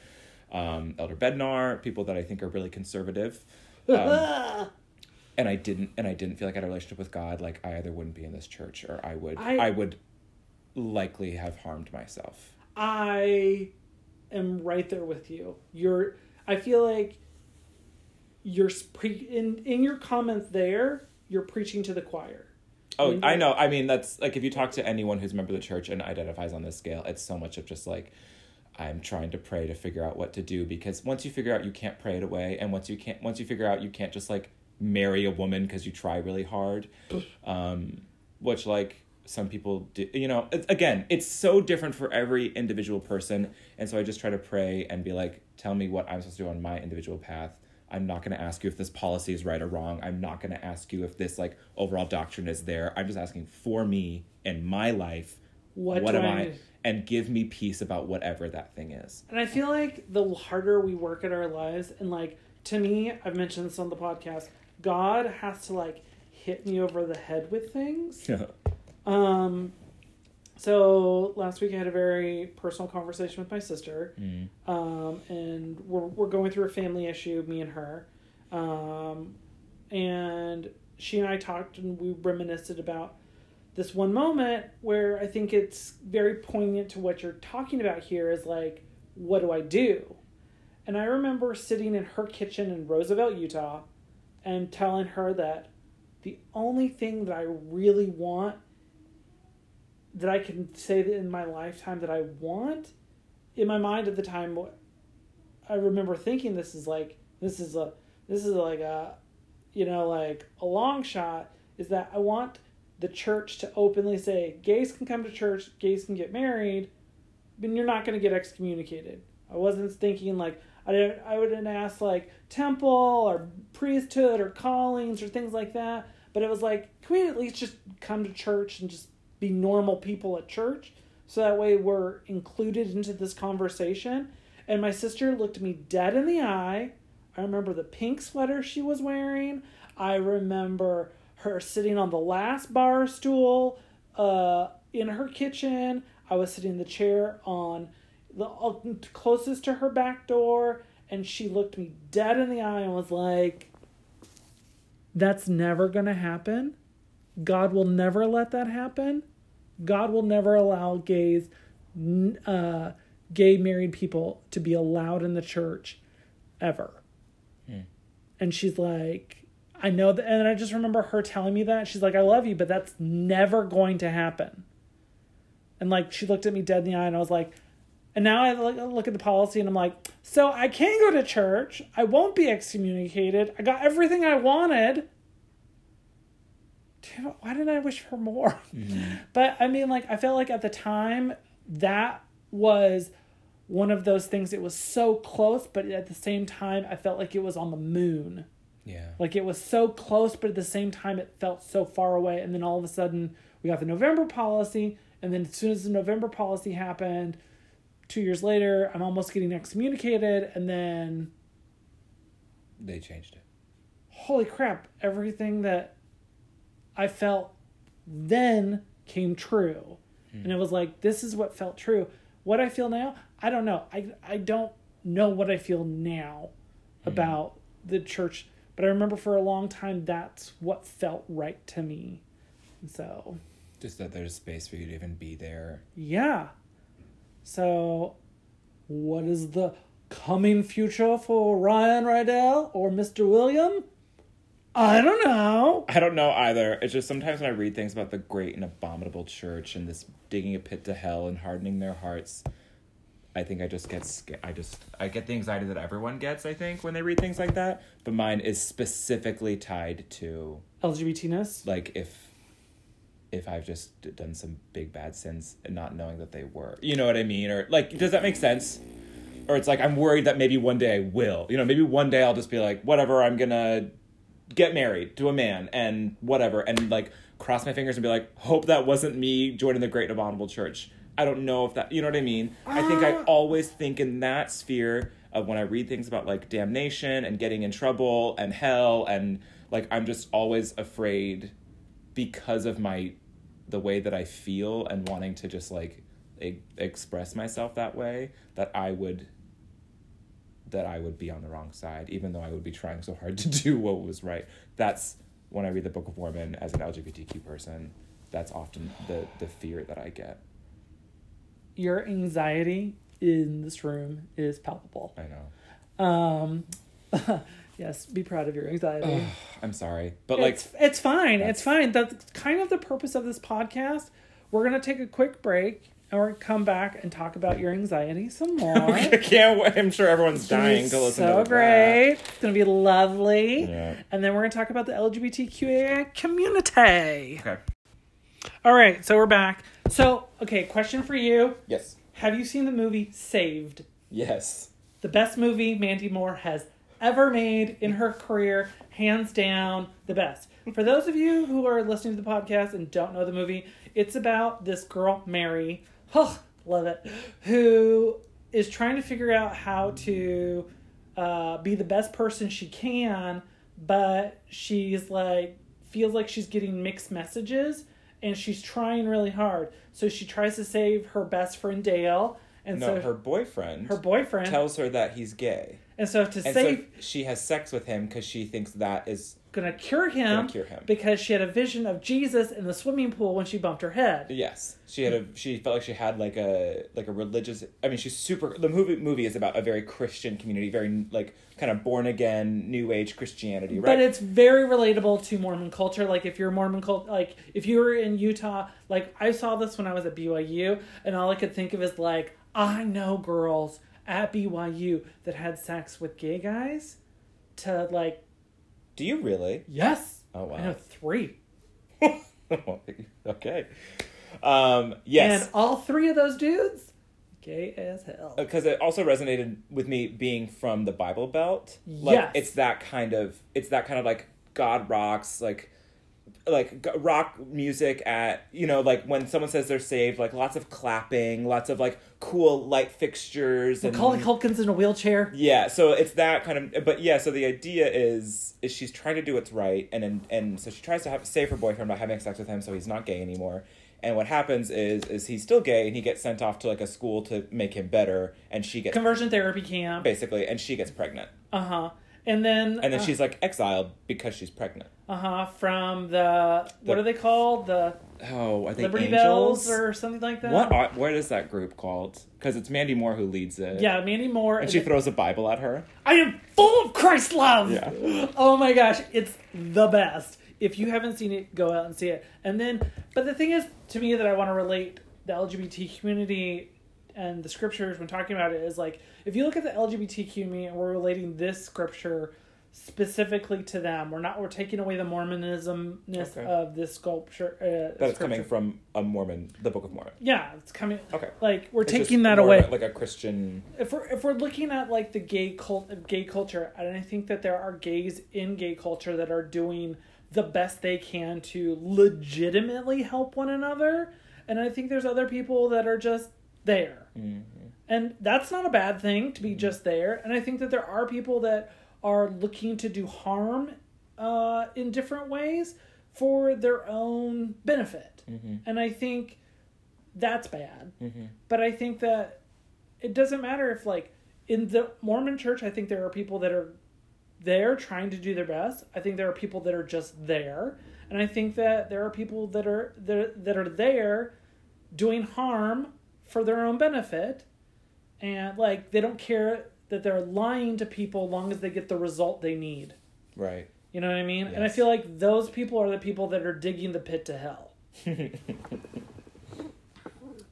um, Elder Bednar, people that I think are really conservative, um, *laughs* and I didn't and I didn't feel like I had a relationship with God, like I either wouldn't be in this church or I would I- I, would likely have harmed myself. I am right there with you. You're. I feel like you're pre- in in your comments there. You're preaching to the choir. Oh, I know. I mean, that's like if you talk to anyone who's a member of the church and identifies on this scale, it's so much of just like I'm trying to pray to figure out what to do because once you figure out you can't pray it away, and once you can't, once you figure out you can't just like marry a woman because you try really hard, *sniffs* um, which like some people do, you know. It's, again, it's so different for every individual person, and so I just try to pray and be like, tell me what I'm supposed to do on my individual path. I'm not going to ask you if this policy is right or wrong. I'm not going to ask you if this like overall doctrine is there. I'm just asking for me and my life. What What, am I I? And give me peace about whatever that thing is. And I feel like the harder we work at our lives, and like to me, I've mentioned this on the podcast. God has to like hit me over the head with things. *laughs* Yeah. Um, so last week I had a very personal conversation with my sister, Mm. um, and we're we're going through a family issue, me and her, um, and she and I talked and we reminisced about this one moment where I think it's very poignant to what you're talking about here is like, what do I do? And I remember sitting in her kitchen in Roosevelt, Utah, and telling her that the only thing that I really want that I can say that in my lifetime that I want in my mind at the time I remember thinking this is like this is a this is like a you know like a long shot is that I want the church to openly say gays can come to church, gays can get married, but you're not going to get excommunicated. I wasn't thinking like I didn't I wouldn't ask like temple or priesthood or callings or things like that, but it was like can we at least just come to church and just be normal people at church so that way we're included into this conversation. And my sister looked me dead in the eye. I remember the pink sweater she was wearing. I remember her sitting on the last bar stool uh, in her kitchen. I was sitting in the chair on the uh, closest to her back door, and she looked me dead in the eye and was like, That's never to happen. God will never let that happen. God will never allow gays, uh, gay married people to be allowed in the church ever. And she's like, I know that. And I just remember her telling me that. She's like, I love you, but that's never going to happen. And like, she looked at me dead in the eye, and I was like, and now I look, look at the policy and I'm like, so I can go to church. I won't be excommunicated. I got everything I wanted. Why didn't I wish for more? *laughs* Mm-hmm. But I mean, like, I felt like at the time that was one of those things. It was so close, but at the same time, I felt like it was on the moon. Yeah. Like it was so close, but at the same time, it felt so far away. And then all of a sudden, we got the November policy, And then as soon as the November policy happened, two years later, I'm almost getting excommunicated. And then, They changed it. holy crap, everything that I felt then came true. Hmm. And it was like, this is what felt true. What I feel now, I don't know. I, I don't know what I feel now hmm. about the church. But I remember for a long time, that's what felt right to me. And so, Just that there's space for you to even be there. yeah. So, what is the coming future for Ryan Riedel or Mr. William? I don't know. I don't know either. It's just sometimes when I read things about the great and abominable church and this digging a pit to hell and hardening their hearts, I think I just get scared. I just I get the anxiety that everyone gets. I think when they read things like that, but mine is specifically tied to LGBTness. like if if I've just done some big bad sins and not knowing that they were. You know what I mean? Or like, does that make sense? Or it's like I'm worried that maybe one day I will. You know, maybe one day I'll just be like, whatever. I'm gonna get married to a man and whatever, and like cross my fingers and be like, hope that wasn't me joining the Great and Abominable Church. I don't know if that. You know what I mean? I think I Uh. always think in that sphere of when I read things about like damnation and getting in trouble and hell and like I'm just always afraid because of my the way that I feel and wanting to just like e- express myself that way that I would that I would be on the wrong side even though I would be trying so hard *laughs* to do what was right. That's when I read the Book of Mormon as an LGBTQ person. That's often the the fear that I get. Your anxiety in this room is palpable. I know. Um, *laughs* yes, be proud of your anxiety. I'm sorry, but like it's, it's fine. It's fine. That's kind of the purpose of this podcast. We're gonna take a quick break and we're gonna come back and talk about your anxiety some more. *laughs* I can't. wait. I'm sure everyone's It's gonna be dying to listen so to great. It's gonna be lovely. Yeah. And then we're gonna talk about the LGBTQA community. Okay. All right, so we're back. So, okay, question for you: Yes. Have you seen the movie Saved? Yes. the best movie Mandy Moore has ever made in her career, hands down, the best. For those of you who are listening to the podcast and don't know the movie, it's about this girl, Mary, oh, love it, who is trying to figure out how to uh, be the best person she can, but she's like, feels like she's getting mixed messages and she's trying really hard. So she tries to save her best friend Dale. And No, so her boyfriend. her boyfriend tells her that he's gay. and so to And save so she has sex with him because she thinks that is gonna cure him, cure him. because she had a vision of Jesus in the swimming pool when she bumped her head. yes. She had a she felt like she had like a like a religious. I mean, she's super. The movie movie is about a very Christian community, very like kind of born again, new age Christianity, right? But it's very relatable to Mormon culture. Like if you're Mormon cult, like if you were in Utah, like I saw this when I was at BYU, and all I could think of is like I know girls at BYU that had sex with gay guys. To like Do you really? yes, Oh, wow. I three, *laughs* okay. Um. Yes. and all three of those dudes, gay as hell. because it also resonated with me being from the Bible Belt. Like Yes. it's that kind of it's that kind of like God rocks like like rock music at you know like when someone says they're saved like lots of clapping lots of like cool light fixtures and Macaulay Culkin's in a wheelchair. yeah so it's that kind of but yeah so the idea is is she's trying to do what's right and and, and so she tries to have save her boyfriend by having sex with him so he's not gay anymore and what happens is is he's still gay and he gets sent off to like a school to make him better and she gets Conversion therapy camp. basically and she gets pregnant Uh huh. And then and then uh, she's like exiled because she's pregnant uh huh from the what are they called the oh i think Liberty angels Bells or something like that. what are, what is that group called because it's mandy moore who leads it Yeah, Mandy Moore. and she throws a bible at her I am full of Christ love. Yeah. Oh my gosh, it's the best. If you haven't seen it, go out and see it. And then, but the thing is, to me, that I want to relate the LGBT community and the scriptures when talking about it is like, if you look at the LGBT community and we're relating this scripture specifically to them, we're not we're taking away the Mormonismness Okay. of this sculpture. Uh, that it's coming from a mormon the book of mormon Yeah, it's coming. okay Like we're It's taking that away. like a christian if we're if we're looking at like the gay cult of gay culture and i think that there are gays in gay culture that are doing the best they can to legitimately help one another and I think there's other people that are just there. Mhm. And that's not a bad thing to be just there. And I think that there are people that are looking to do harm uh, in different ways for their own benefit. Mhm. And I think that's bad. Mhm. But I think that it doesn't matter if, like, in the Mormon church, I think there are people that are there trying to do their best. I think there are people that are just there. And I think that there are people that are that, that are there doing harm for their own benefit and like they don't care that they're lying to people as long as they get the result they need. Right. You know what I mean? And I feel like those people are the people that are digging the pit to hell. *laughs*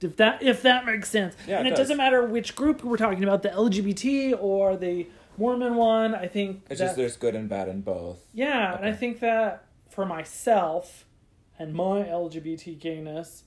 if that if that makes sense. Yeah, and it it, does. doesn't matter which group we're talking about, the LGBT or the Mormon one. I think It's that, just there's good and bad in both. yeah, and I think that for myself and my LGBT gayness,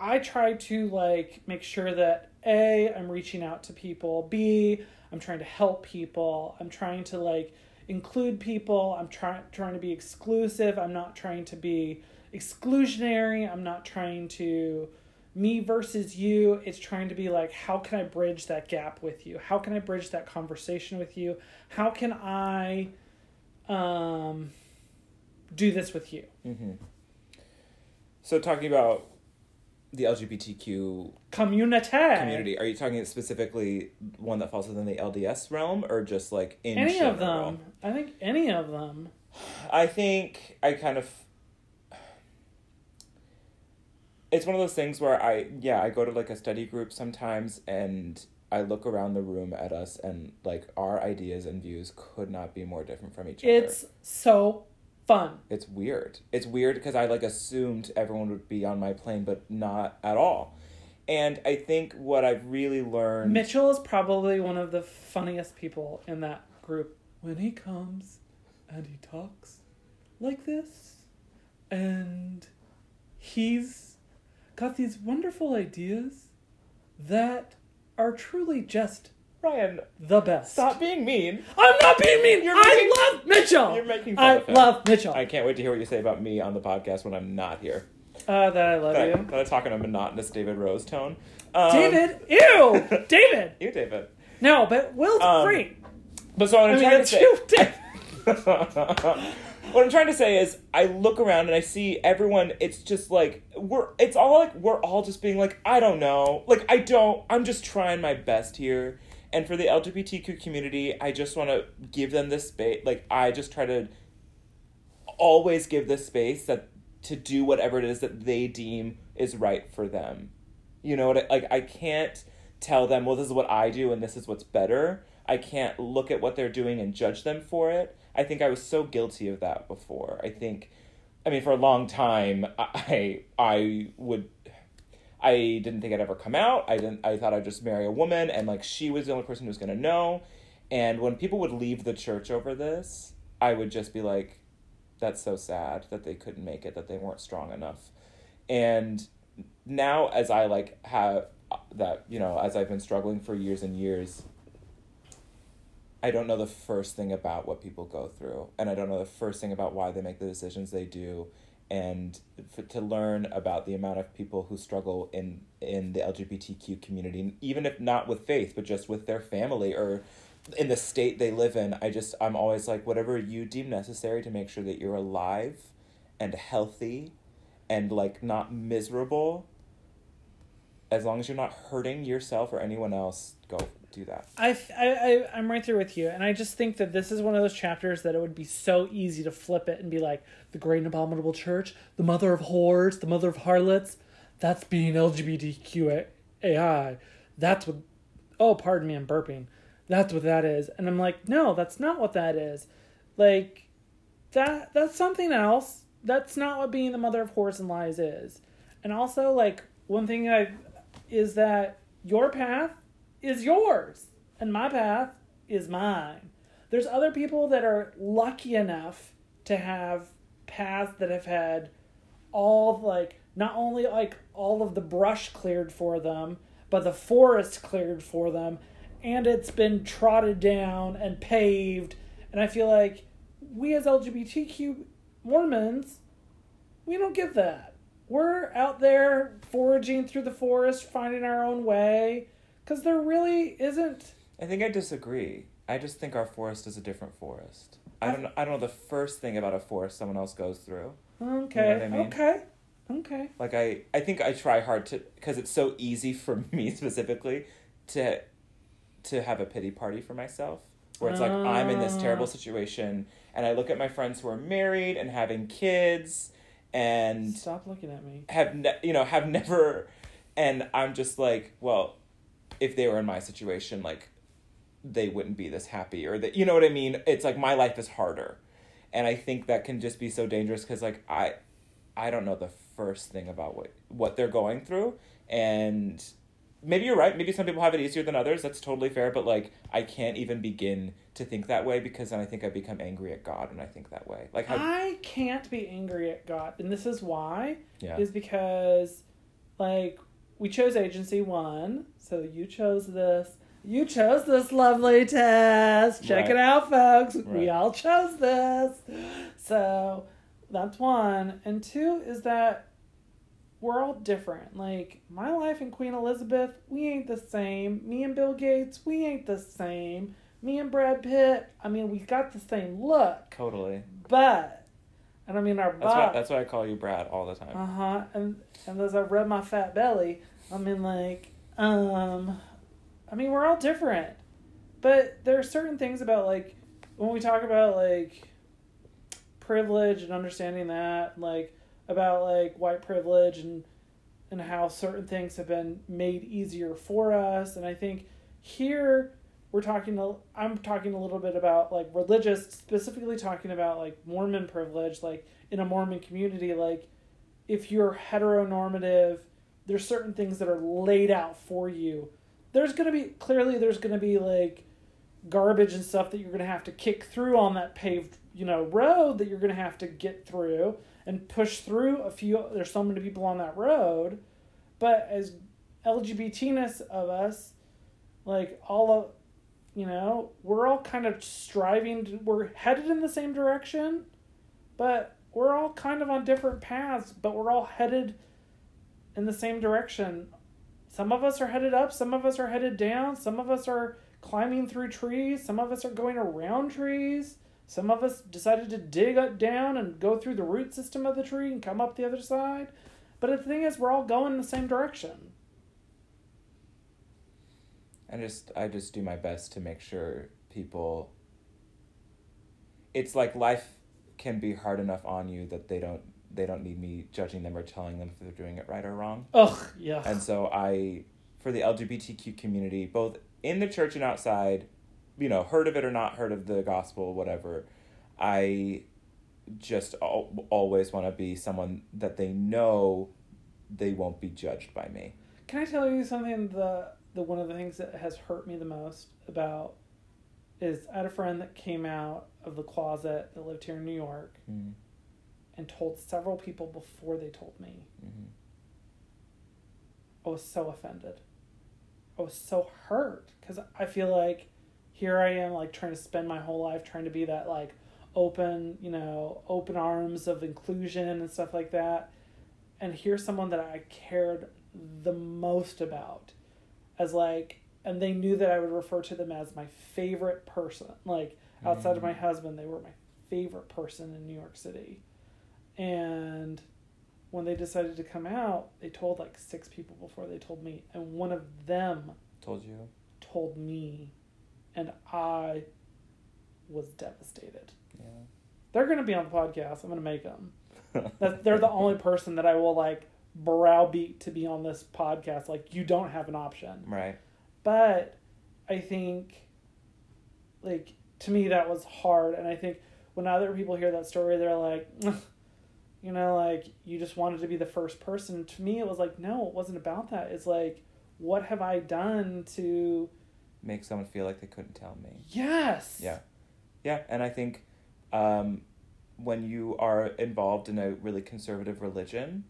I try to like make sure that A, I'm reaching out to people, B, I'm trying to help people, I'm trying to like include people, I'm trying trying to be exclusive, I'm not trying to be exclusionary, I'm not trying to me versus you. It's trying to be like how can i bridge that gap with you? How can i bridge that conversation with you? How can i um do this with you? Hmm So talking about the LGBTQ community community, are you talking specifically one that falls within the LDS realm, or just like in any general? of them i think any of them I think I kind of. It's one of those things where I yeah I go to like a study group sometimes and I look around the room at us and like our ideas and views could not be more different from each other. it's so fun it's weird. It's weird because I like assumed everyone would be on my plane, but not at all. And I think what I've really learned. mitchell is probably one of the funniest people in that group when he comes and he talks like this and he's got these wonderful ideas that are truly just Ryan, the best. stop being mean. I'm not being mean. You're making- I love Mitchell. You're making fun I of him. love Mitchell. I can't wait to hear what you say about me on the podcast when I'm not here. uh, that I love That I, you, that I talk in a monotonous David Rose tone. Um, David. Ew, *laughs* David. You, David. No, but Will's Um, great. But so what I I'm mean, trying to that's say. you, *laughs* David. what I'm trying to say is, I look around and I see everyone. It's just like we're. It's all like we're all just being like, I don't know. Like I don't. I'm just trying my best here. And for the LGBTQ community, I just want to give them this space. Like I just try to always give this space that to do whatever it is that they deem is right for them. You know what? I, like I can't tell them, well, this is what I do and this is what's better. I can't look at what they're doing and judge them for it. I think I was so guilty of that before. I think, I mean, for a long time, I I would. I didn't think I'd ever come out. I didn't. I thought I'd just marry a woman, and like she was the only person who was gonna know. And when people would leave the church over this, I would just be like, "That's so sad that they couldn't make it. That they weren't strong enough." And now, as I like have that, you know, as I've been struggling for years and years, I don't know the first thing about what people go through, and I don't know the first thing about why they make the decisions they do, and for, to learn about the amount of people who struggle in in the LGBTQ community, even if not with faith, but just with their family or in the state they live in. I just I'm always like whatever you deem necessary to make sure that you're alive and healthy and like not miserable. As long as you're not hurting yourself or anyone else, go do that. I, I, I, I'm right there with you. And I just think that this is one of those chapters that it would be so easy to flip it and be like, the great and abominable church, the mother of whores, the mother of harlots, that's being LGBTQAI. That's what, oh, pardon me, I'm burping. That's what that is. And I'm like, no, that's not what that is. Like, that that's something else. That's not what being the mother of whores and lies is. And also, like, one thing I is that your path is yours and my path is mine. There's other people that are lucky enough to have paths that have had all like not only like all of the brush cleared for them, but the forest cleared for them and it's been trotted down and paved and I feel like we as LGBTQ Mormons we don't get that. we're out there foraging through the forest, finding our own way, because there really isn't. I think I disagree. I just think our forest is a different forest. I don't. know- I don't know the first thing about a forest someone else goes through. Okay, what I mean? okay, okay. Like I, I think I try hard to because it's so easy for *laughs* me specifically to, to have a pity party for myself. Where it's like I'm in this terrible Ah. situation, and I look at my friends who are married and having kids, and Stop looking at me. have ne- you know have never and i'm just like well if they were in my situation like they wouldn't be this happy or that you know what i mean? It's like my life is harder. And i think that can just be so dangerous because like i i don't know the first thing about what what they're going through. And maybe you're right. Maybe some people have it easier than others. That's totally fair. But like i can't even begin to think that way because then i think i become angry at god when i think that way. Like how I can't be angry at God, and this is why. yeah. Is because, like, we chose agency one, so you chose this. You chose this lovely test. Check Right. it out, folks. Right. We all chose this. So that's one. And two is that we're all different. Like, my life and Queen Elizabeth, we ain't the same. Me and Bill Gates, we ain't the same. Me and Brad Pitt, I mean, we got the same look, totally but, and I mean, our that's why that's why i call you brad all the time Uh huh. And and as I rub my fat belly, I mean like, um, I mean we're all different, but there are certain things about like when we talk about like privilege and understanding that, like about like white privilege and and how certain things have been made easier for us, and I think here we're talking i'm talking a little bit about like religious specifically talking about like Mormon privilege like in a Mormon community like if you're heteronormative there's certain things that are laid out for you. There's going to be clearly there's going to be like garbage and stuff that you're going to have to kick through on that paved you know road that you're going to have to get through and push through a few there's so many people on that road. But as lgbtness of us like all of you know we're all kind of striving to, we're headed in the same direction but we're all kind of on different paths but we're all headed in the same direction. Some of us are headed up some of us are headed down some of us are climbing through trees some of us are going around trees some of us decided to dig up down and go through the root system of the tree and come up the other side. But the thing is we're all going in the same direction. I just I just do my best to make sure people it's like life can be hard enough on you that they don't they don't need me judging them or telling them if they're doing it right or wrong. ugh yeah And so I for the LGBTQ community, both in the church and outside, you know, heard of it or not heard of the gospel, whatever, I just al- always want to be someone that they know they won't be judged by me. Can I tell you something? The the one of the things that has hurt me the most about is I had a friend that came out of the closet that lived here in New York Mm-hmm. And told several people before they told me. Mm-hmm. I was so offended. I was so hurt because I feel like here I am like trying to spend my whole life trying to be that like open, you know, open arms of inclusion and stuff like that. And here's someone that I cared the most about as like and they knew that I would refer to them as my favorite person. Like outside of my husband, they were my favorite person in New York City. And when they decided to come out, they told like six people before they told me, and one of them Told you. told me, and I was devastated. Yeah. They're going to be on the podcast. I'm going to make them. *laughs* That they're the only person that I will like browbeat to be on this podcast. Like you don't have an option. right. But I think, like, to me, that was hard. And I think when other people hear that story, they're like, you know, like, you just wanted to be the first person. To me, it was like, no, it wasn't about that. It's like, what have I done to. Make someone feel like they couldn't tell me. Yes. Yeah. Yeah, and I think um, when you are involved in a really conservative religion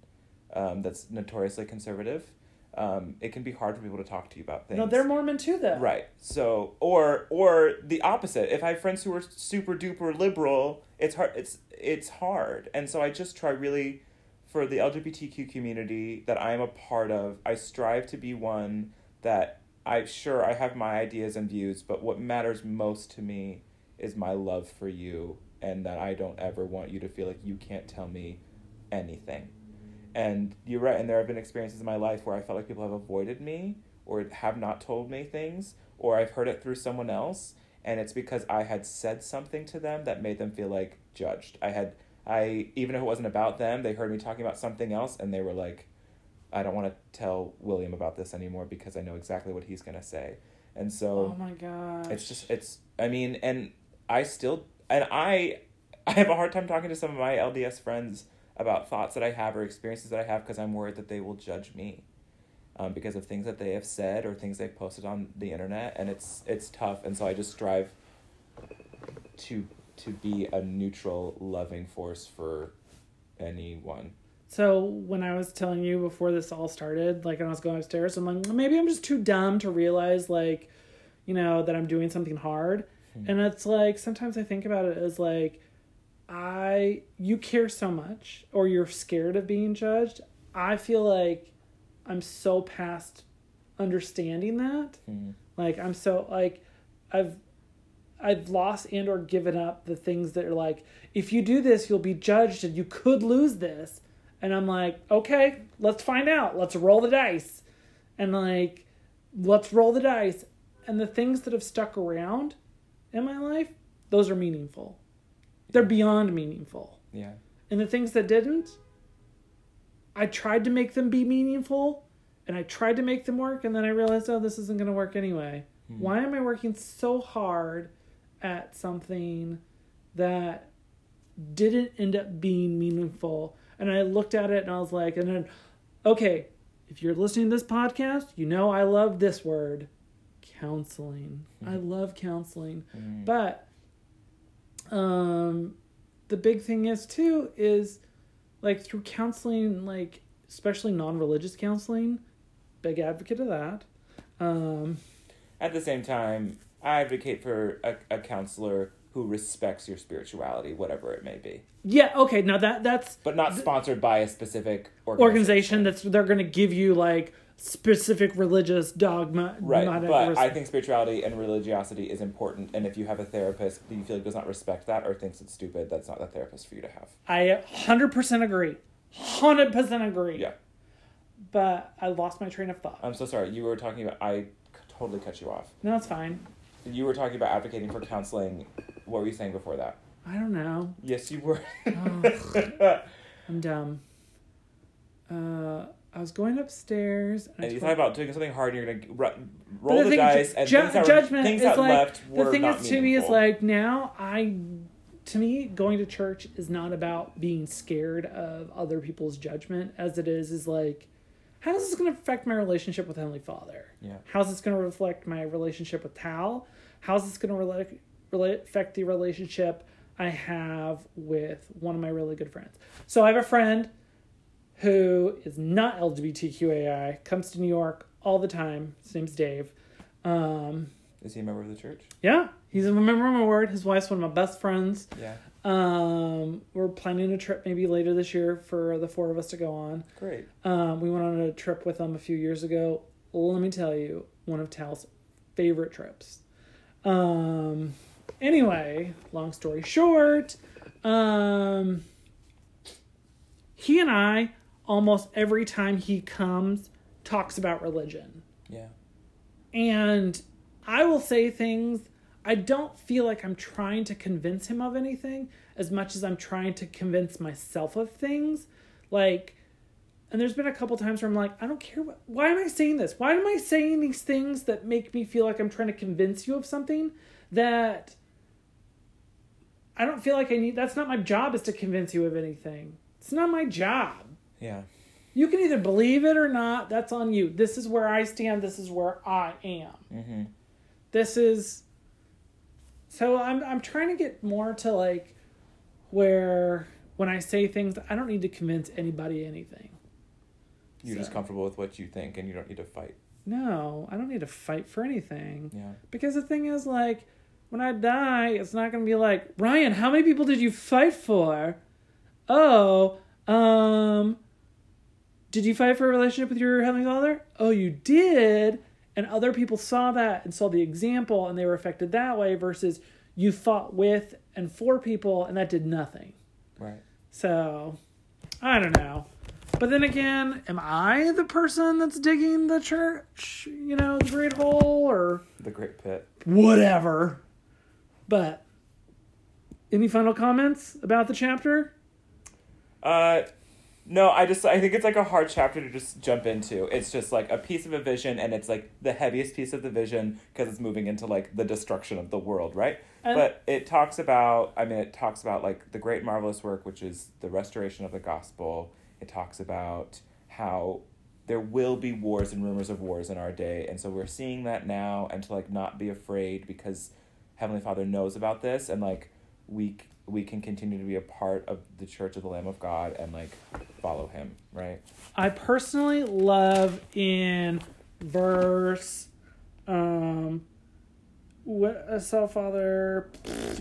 um, that's notoriously conservative, um, it can be hard for people to talk to you about things. No, they're Mormon too, though. Right. So, or or the opposite. If I have friends who are super duper liberal, it's hard. It's it's hard, and so I just try really for the LGBTQ community that I am a part of, I strive to be one that I sure I have my ideas and views, but what matters most to me is my love for you and that I don't ever want you to feel like you can't tell me anything. And you're right, and there have been experiences in my life where I felt like people have avoided me or have not told me things, or I've heard it through someone else, and it's because I had said something to them that made them feel like judged. I had I even if it wasn't about them, they heard me talking about something else and they were like, I don't want to tell William about this anymore because I know exactly what he's gonna say. And so Oh my god. it's just it's I mean, and I still and I I have a hard time talking to some of my LDS friends about thoughts that I have or experiences that I have because I'm worried that they will judge me. Um, because of things that they have said or things they've posted on the internet and it's it's tough and so I just strive to to be a neutral loving force for anyone. So when I was telling you before this all started, like when I was going upstairs, I'm like, maybe I'm just too dumb to realize like, you know, that I'm doing something hard. And it's like sometimes I think about it as like I you care so much or you're scared of being judged. I feel like I'm so past understanding that. Mhm. Like I'm so like I've I've lost and or given up the things that are like if you do this you'll be judged and you could lose this. And I'm like, okay, let's find out. Let's roll the dice. And like let's roll the dice. And the things that have stuck around in my life, those are meaningful. They're beyond meaningful. Yeah. And the things that didn't, I tried to make them be meaningful and I tried to make them work and then I realized, oh, this isn't going to work anyway. Why am I working so hard at something that didn't end up being meaningful? And I looked at it and I was like, and then, okay, if you're listening to this podcast, you know I love this word counseling. I love counseling. Mm. But um the big thing is too is like through counseling like especially non-religious counseling big advocate of that um At the same time, I advocate for a, a counselor who respects your spirituality, whatever it may be, yeah okay now that that's but not sponsored by a specific organization. organization that's they're going to give you like specific religious dogma Right, but I think spirituality and religiosity is important, and if you have a therapist that you feel like does not respect that or thinks it's stupid, that's not the therapist for you to have. I 100% agree 100% agree Yeah, but i lost my train of thought I'm so sorry. You were talking about. I totally cut you off. no it's fine You were talking about advocating for counseling. What were you saying before that? i don't know Yes, you were. *laughs* i'm dumb uh I was going upstairs and, and you thought about doing something hard, and you're gonna ru- roll the, thing- dice, and ju- things that, judgment were, things is that like left were the thing not is to me is like now I to me going to church is not about being scared of other people's judgment as it is is like how is this going to affect my relationship with Heavenly Father? Yeah. How's this going to reflect my relationship with Tal? How's this going to relate, relate affect the relationship I have with one of my really good friends? So I have a friend who is not LGBTQAI, comes to New York all the time. His name's Dave. Um, Is he a member of the church? yeah, he's a member of my ward. His wife's one of my best friends. Yeah. Um, we're planning a trip maybe later this year for the four of us to go on. Great. Um, we went on a trip with them a few years ago. Let me tell you, one of Tal's favorite trips. Um, anyway, long story short, um, he and I almost every time he comes talks about religion. Yeah. And I will say things. I don't feel like I'm trying to convince him of anything as much as I'm trying to convince myself of things. Like, and there's been a couple times where I'm like, I don't care. What, why am I saying this? Why am I saying these things that make me feel like I'm trying to convince you of something that I don't feel like I need? That's not my job, is to convince you of anything. It's not my job. Yeah. You can either believe it or not. That's on you. This is where I stand. This is where I am. Mm-hmm. This is. So I'm I'm trying to get more to like where when I say things, I don't need to convince anybody anything. You're just comfortable with what you think, and you don't need to fight. No, I don't need to fight for anything. Yeah. Because the thing is, like, when I die, it's not going to be like, Ryan, how many people did you fight for? Oh, Um, did you fight for a relationship with your heavenly father? Oh, you did, and other people saw that and saw the example, and they were affected that way. Versus you fought with and for people, and that did nothing. Right. So, I don't know. But then again, am I the person that's digging the church? You know, the great hole or The Great Pit. whatever. But any final comments about the chapter? Uh, no, I just I think it's like a hard chapter to just jump into. It's just like a piece of a vision, and it's like the heaviest piece of the vision because it's moving into like the destruction of the world, right? And- but it talks about, I mean, it talks about like the great marvelous work, which is the restoration of the gospel. It talks about how there will be wars and rumors of wars in our day, and so we're seeing that now, and to like not be afraid because Heavenly Father knows about this, and like we we can continue to be a part of the Church of the Lamb of God and like follow Him, right? I personally love in verse um what I saw father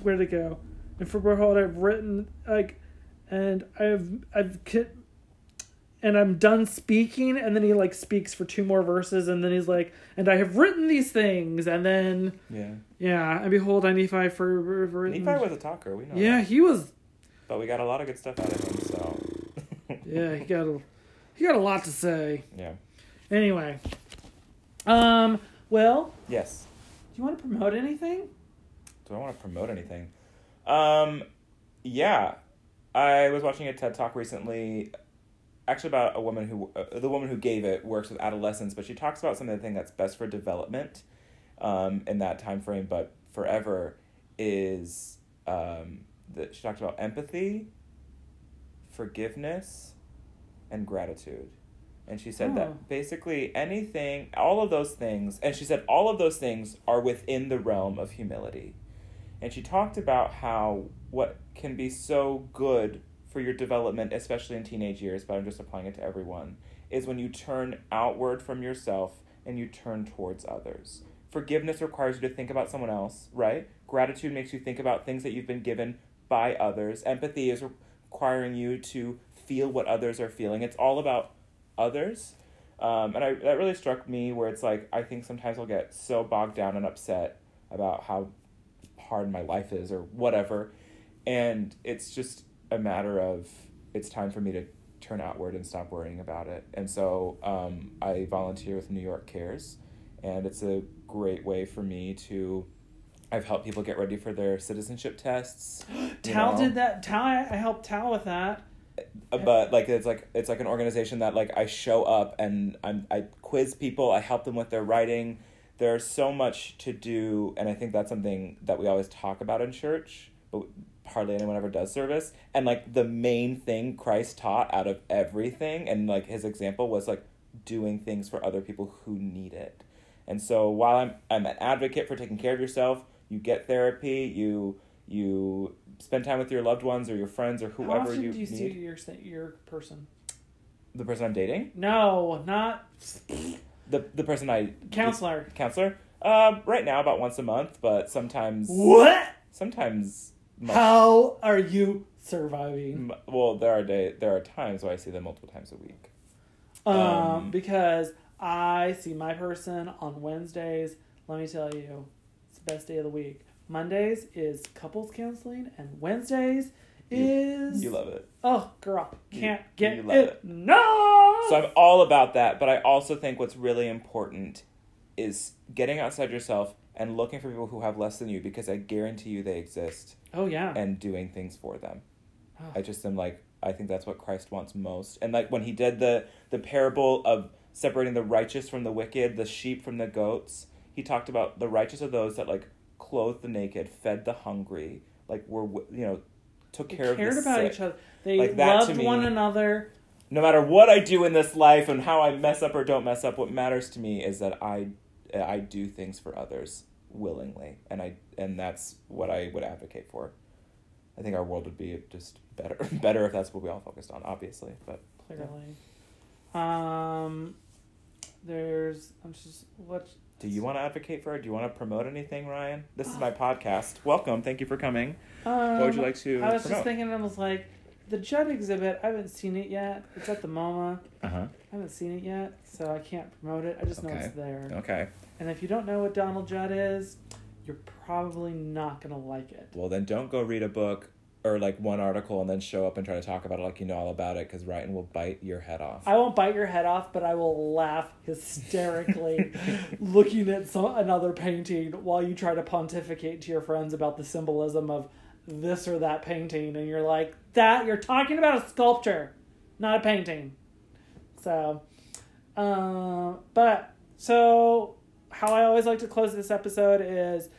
where'd it go? And for behold I've written like and I've I've and I'm done speaking and then he like speaks for two more verses and then he's like and I have written these things and then Yeah. yeah and behold I Nephi for, for written Nephi was a talker, we know. yeah that. he was but we got a lot of good stuff out of him. So *laughs* yeah he got a he got a lot to say yeah. anyway um well Yes. Do you want to promote anything? Do I want to promote anything? Um, yeah, I was watching a TED talk recently, actually about a woman who uh, the woman who gave it works with adolescents, but she talks about something that's best for development, um, in that time frame, but forever is um that she talked about empathy, forgiveness, and gratitude. And she said Oh. that basically anything, all of those things, and she said all of those things are within the realm of humility. And she talked about how what can be so good for your development, especially in teenage years, but I'm just applying it to everyone, is when you turn outward from yourself and you turn towards others. Forgiveness requires you to think about someone else, right? Gratitude makes you think about things that you've been given by others. Empathy is requiring you to feel what others are feeling. It's all about others. Um, and I, that really struck me where it's like, I think sometimes I'll get so bogged down and upset about how hard my life is or whatever. And it's just a matter of, it's time for me to turn outward and stop worrying about it. And so um, I volunteer with New York Cares, and it's a great way for me to. I've helped people get ready for their citizenship tests. *gasps* Tal know. did that. Tal, I helped Tal with that. Uh, but like it's like it's like an organization that like I show up and I'm I quiz people, I help them with their writing. There's so much to do, and I think that's something that we always talk about in church, but hardly anyone ever does service. And like the main thing Christ taught out of everything, and like his example was like doing things for other people who need it. And so while I'm I'm an advocate for taking care of yourself, you get therapy, you you spend time with your loved ones or your friends or How whoever often you, do you see your your person? The person I'm dating, No, not the the person I counselor. counselor. Um, right now about once a month, but sometimes What? sometimes. How are you surviving? m- Well, there are day there are times where I see them multiple times a week. Um, Um, because I see my person on Wednesdays. Let me tell you, it's the best day of the week. Mondays is couples counseling, and Wednesdays is You love it. oh girl can't get you it. it. No. So I'm all about that, but I also think what's really important is getting outside yourself and looking for people who have less than you because I guarantee you they exist oh yeah. and doing things for them. Oh. I just am like I think that's what Christ wants most. And like when he did the the parable of separating the righteous from the wicked, the sheep from the goats, he talked about the righteous are those that like clothed the naked, fed the hungry, like were you know took They care cared of the about sick. each other. They Like, loved me- one another. No matter what I do in this life and how I mess up or don't mess up, what matters to me is that I I do things for others willingly, and I and that's what I would advocate for. I think our world would be just better *laughs* better if that's what we all focused on, obviously. But Clearly. Um, there's. I'm just what. do you want to advocate for it? Do you want to promote anything, Ryan? This is my podcast. Welcome. Thank you for coming. Um, What would you like to I was promote? just thinking. I was like, the Judd exhibit, I haven't seen it yet. It's at the MoMA. Uh huh. I haven't seen it yet, so I can't promote it. I just know Okay. it's there. Okay. And if you don't know what Donald Judd is, you're probably not gonna like it. Well, then don't go read a book or like one article and then show up and try to talk about it like you know all about it because Wrighton will bite your head off. I won't bite your head off, but I will laugh hysterically *laughs* looking at some, another painting while you try to pontificate to your friends about the symbolism of this or that painting, and you're like, "That you're talking about a sculpture, not a painting." So, um, but so how I always like to close this episode is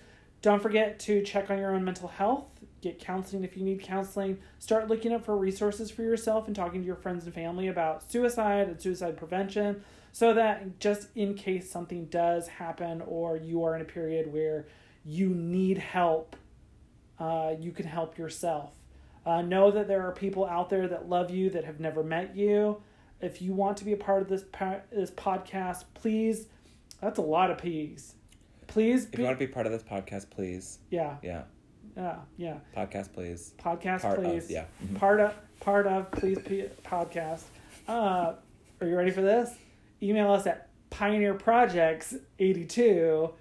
don't forget to check on your own mental health, get counseling if you need counseling, start looking up for resources for yourself and talking to your friends and family about suicide and suicide prevention so that just in case something does happen or you are in a period where you need help, uh, you can help yourself. Uh, know that there are people out there that love you that have never met you. If you want to be a part of this pa- this podcast, please. That's a lot of P's. Please, if you want to be part of this podcast, please. yeah, Yeah. yeah, yeah. Podcast, please. Podcast, Part of, please. yeah. Mhm. *laughs* Part of, part of, please, P- podcast. Uh, are you ready for this? Email us at pioneerprojects82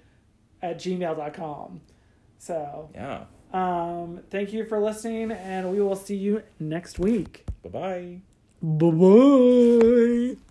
at gmail.com. So, Yeah. Um, thank you for listening, and we will see you next week. Bye bye. Bye bye.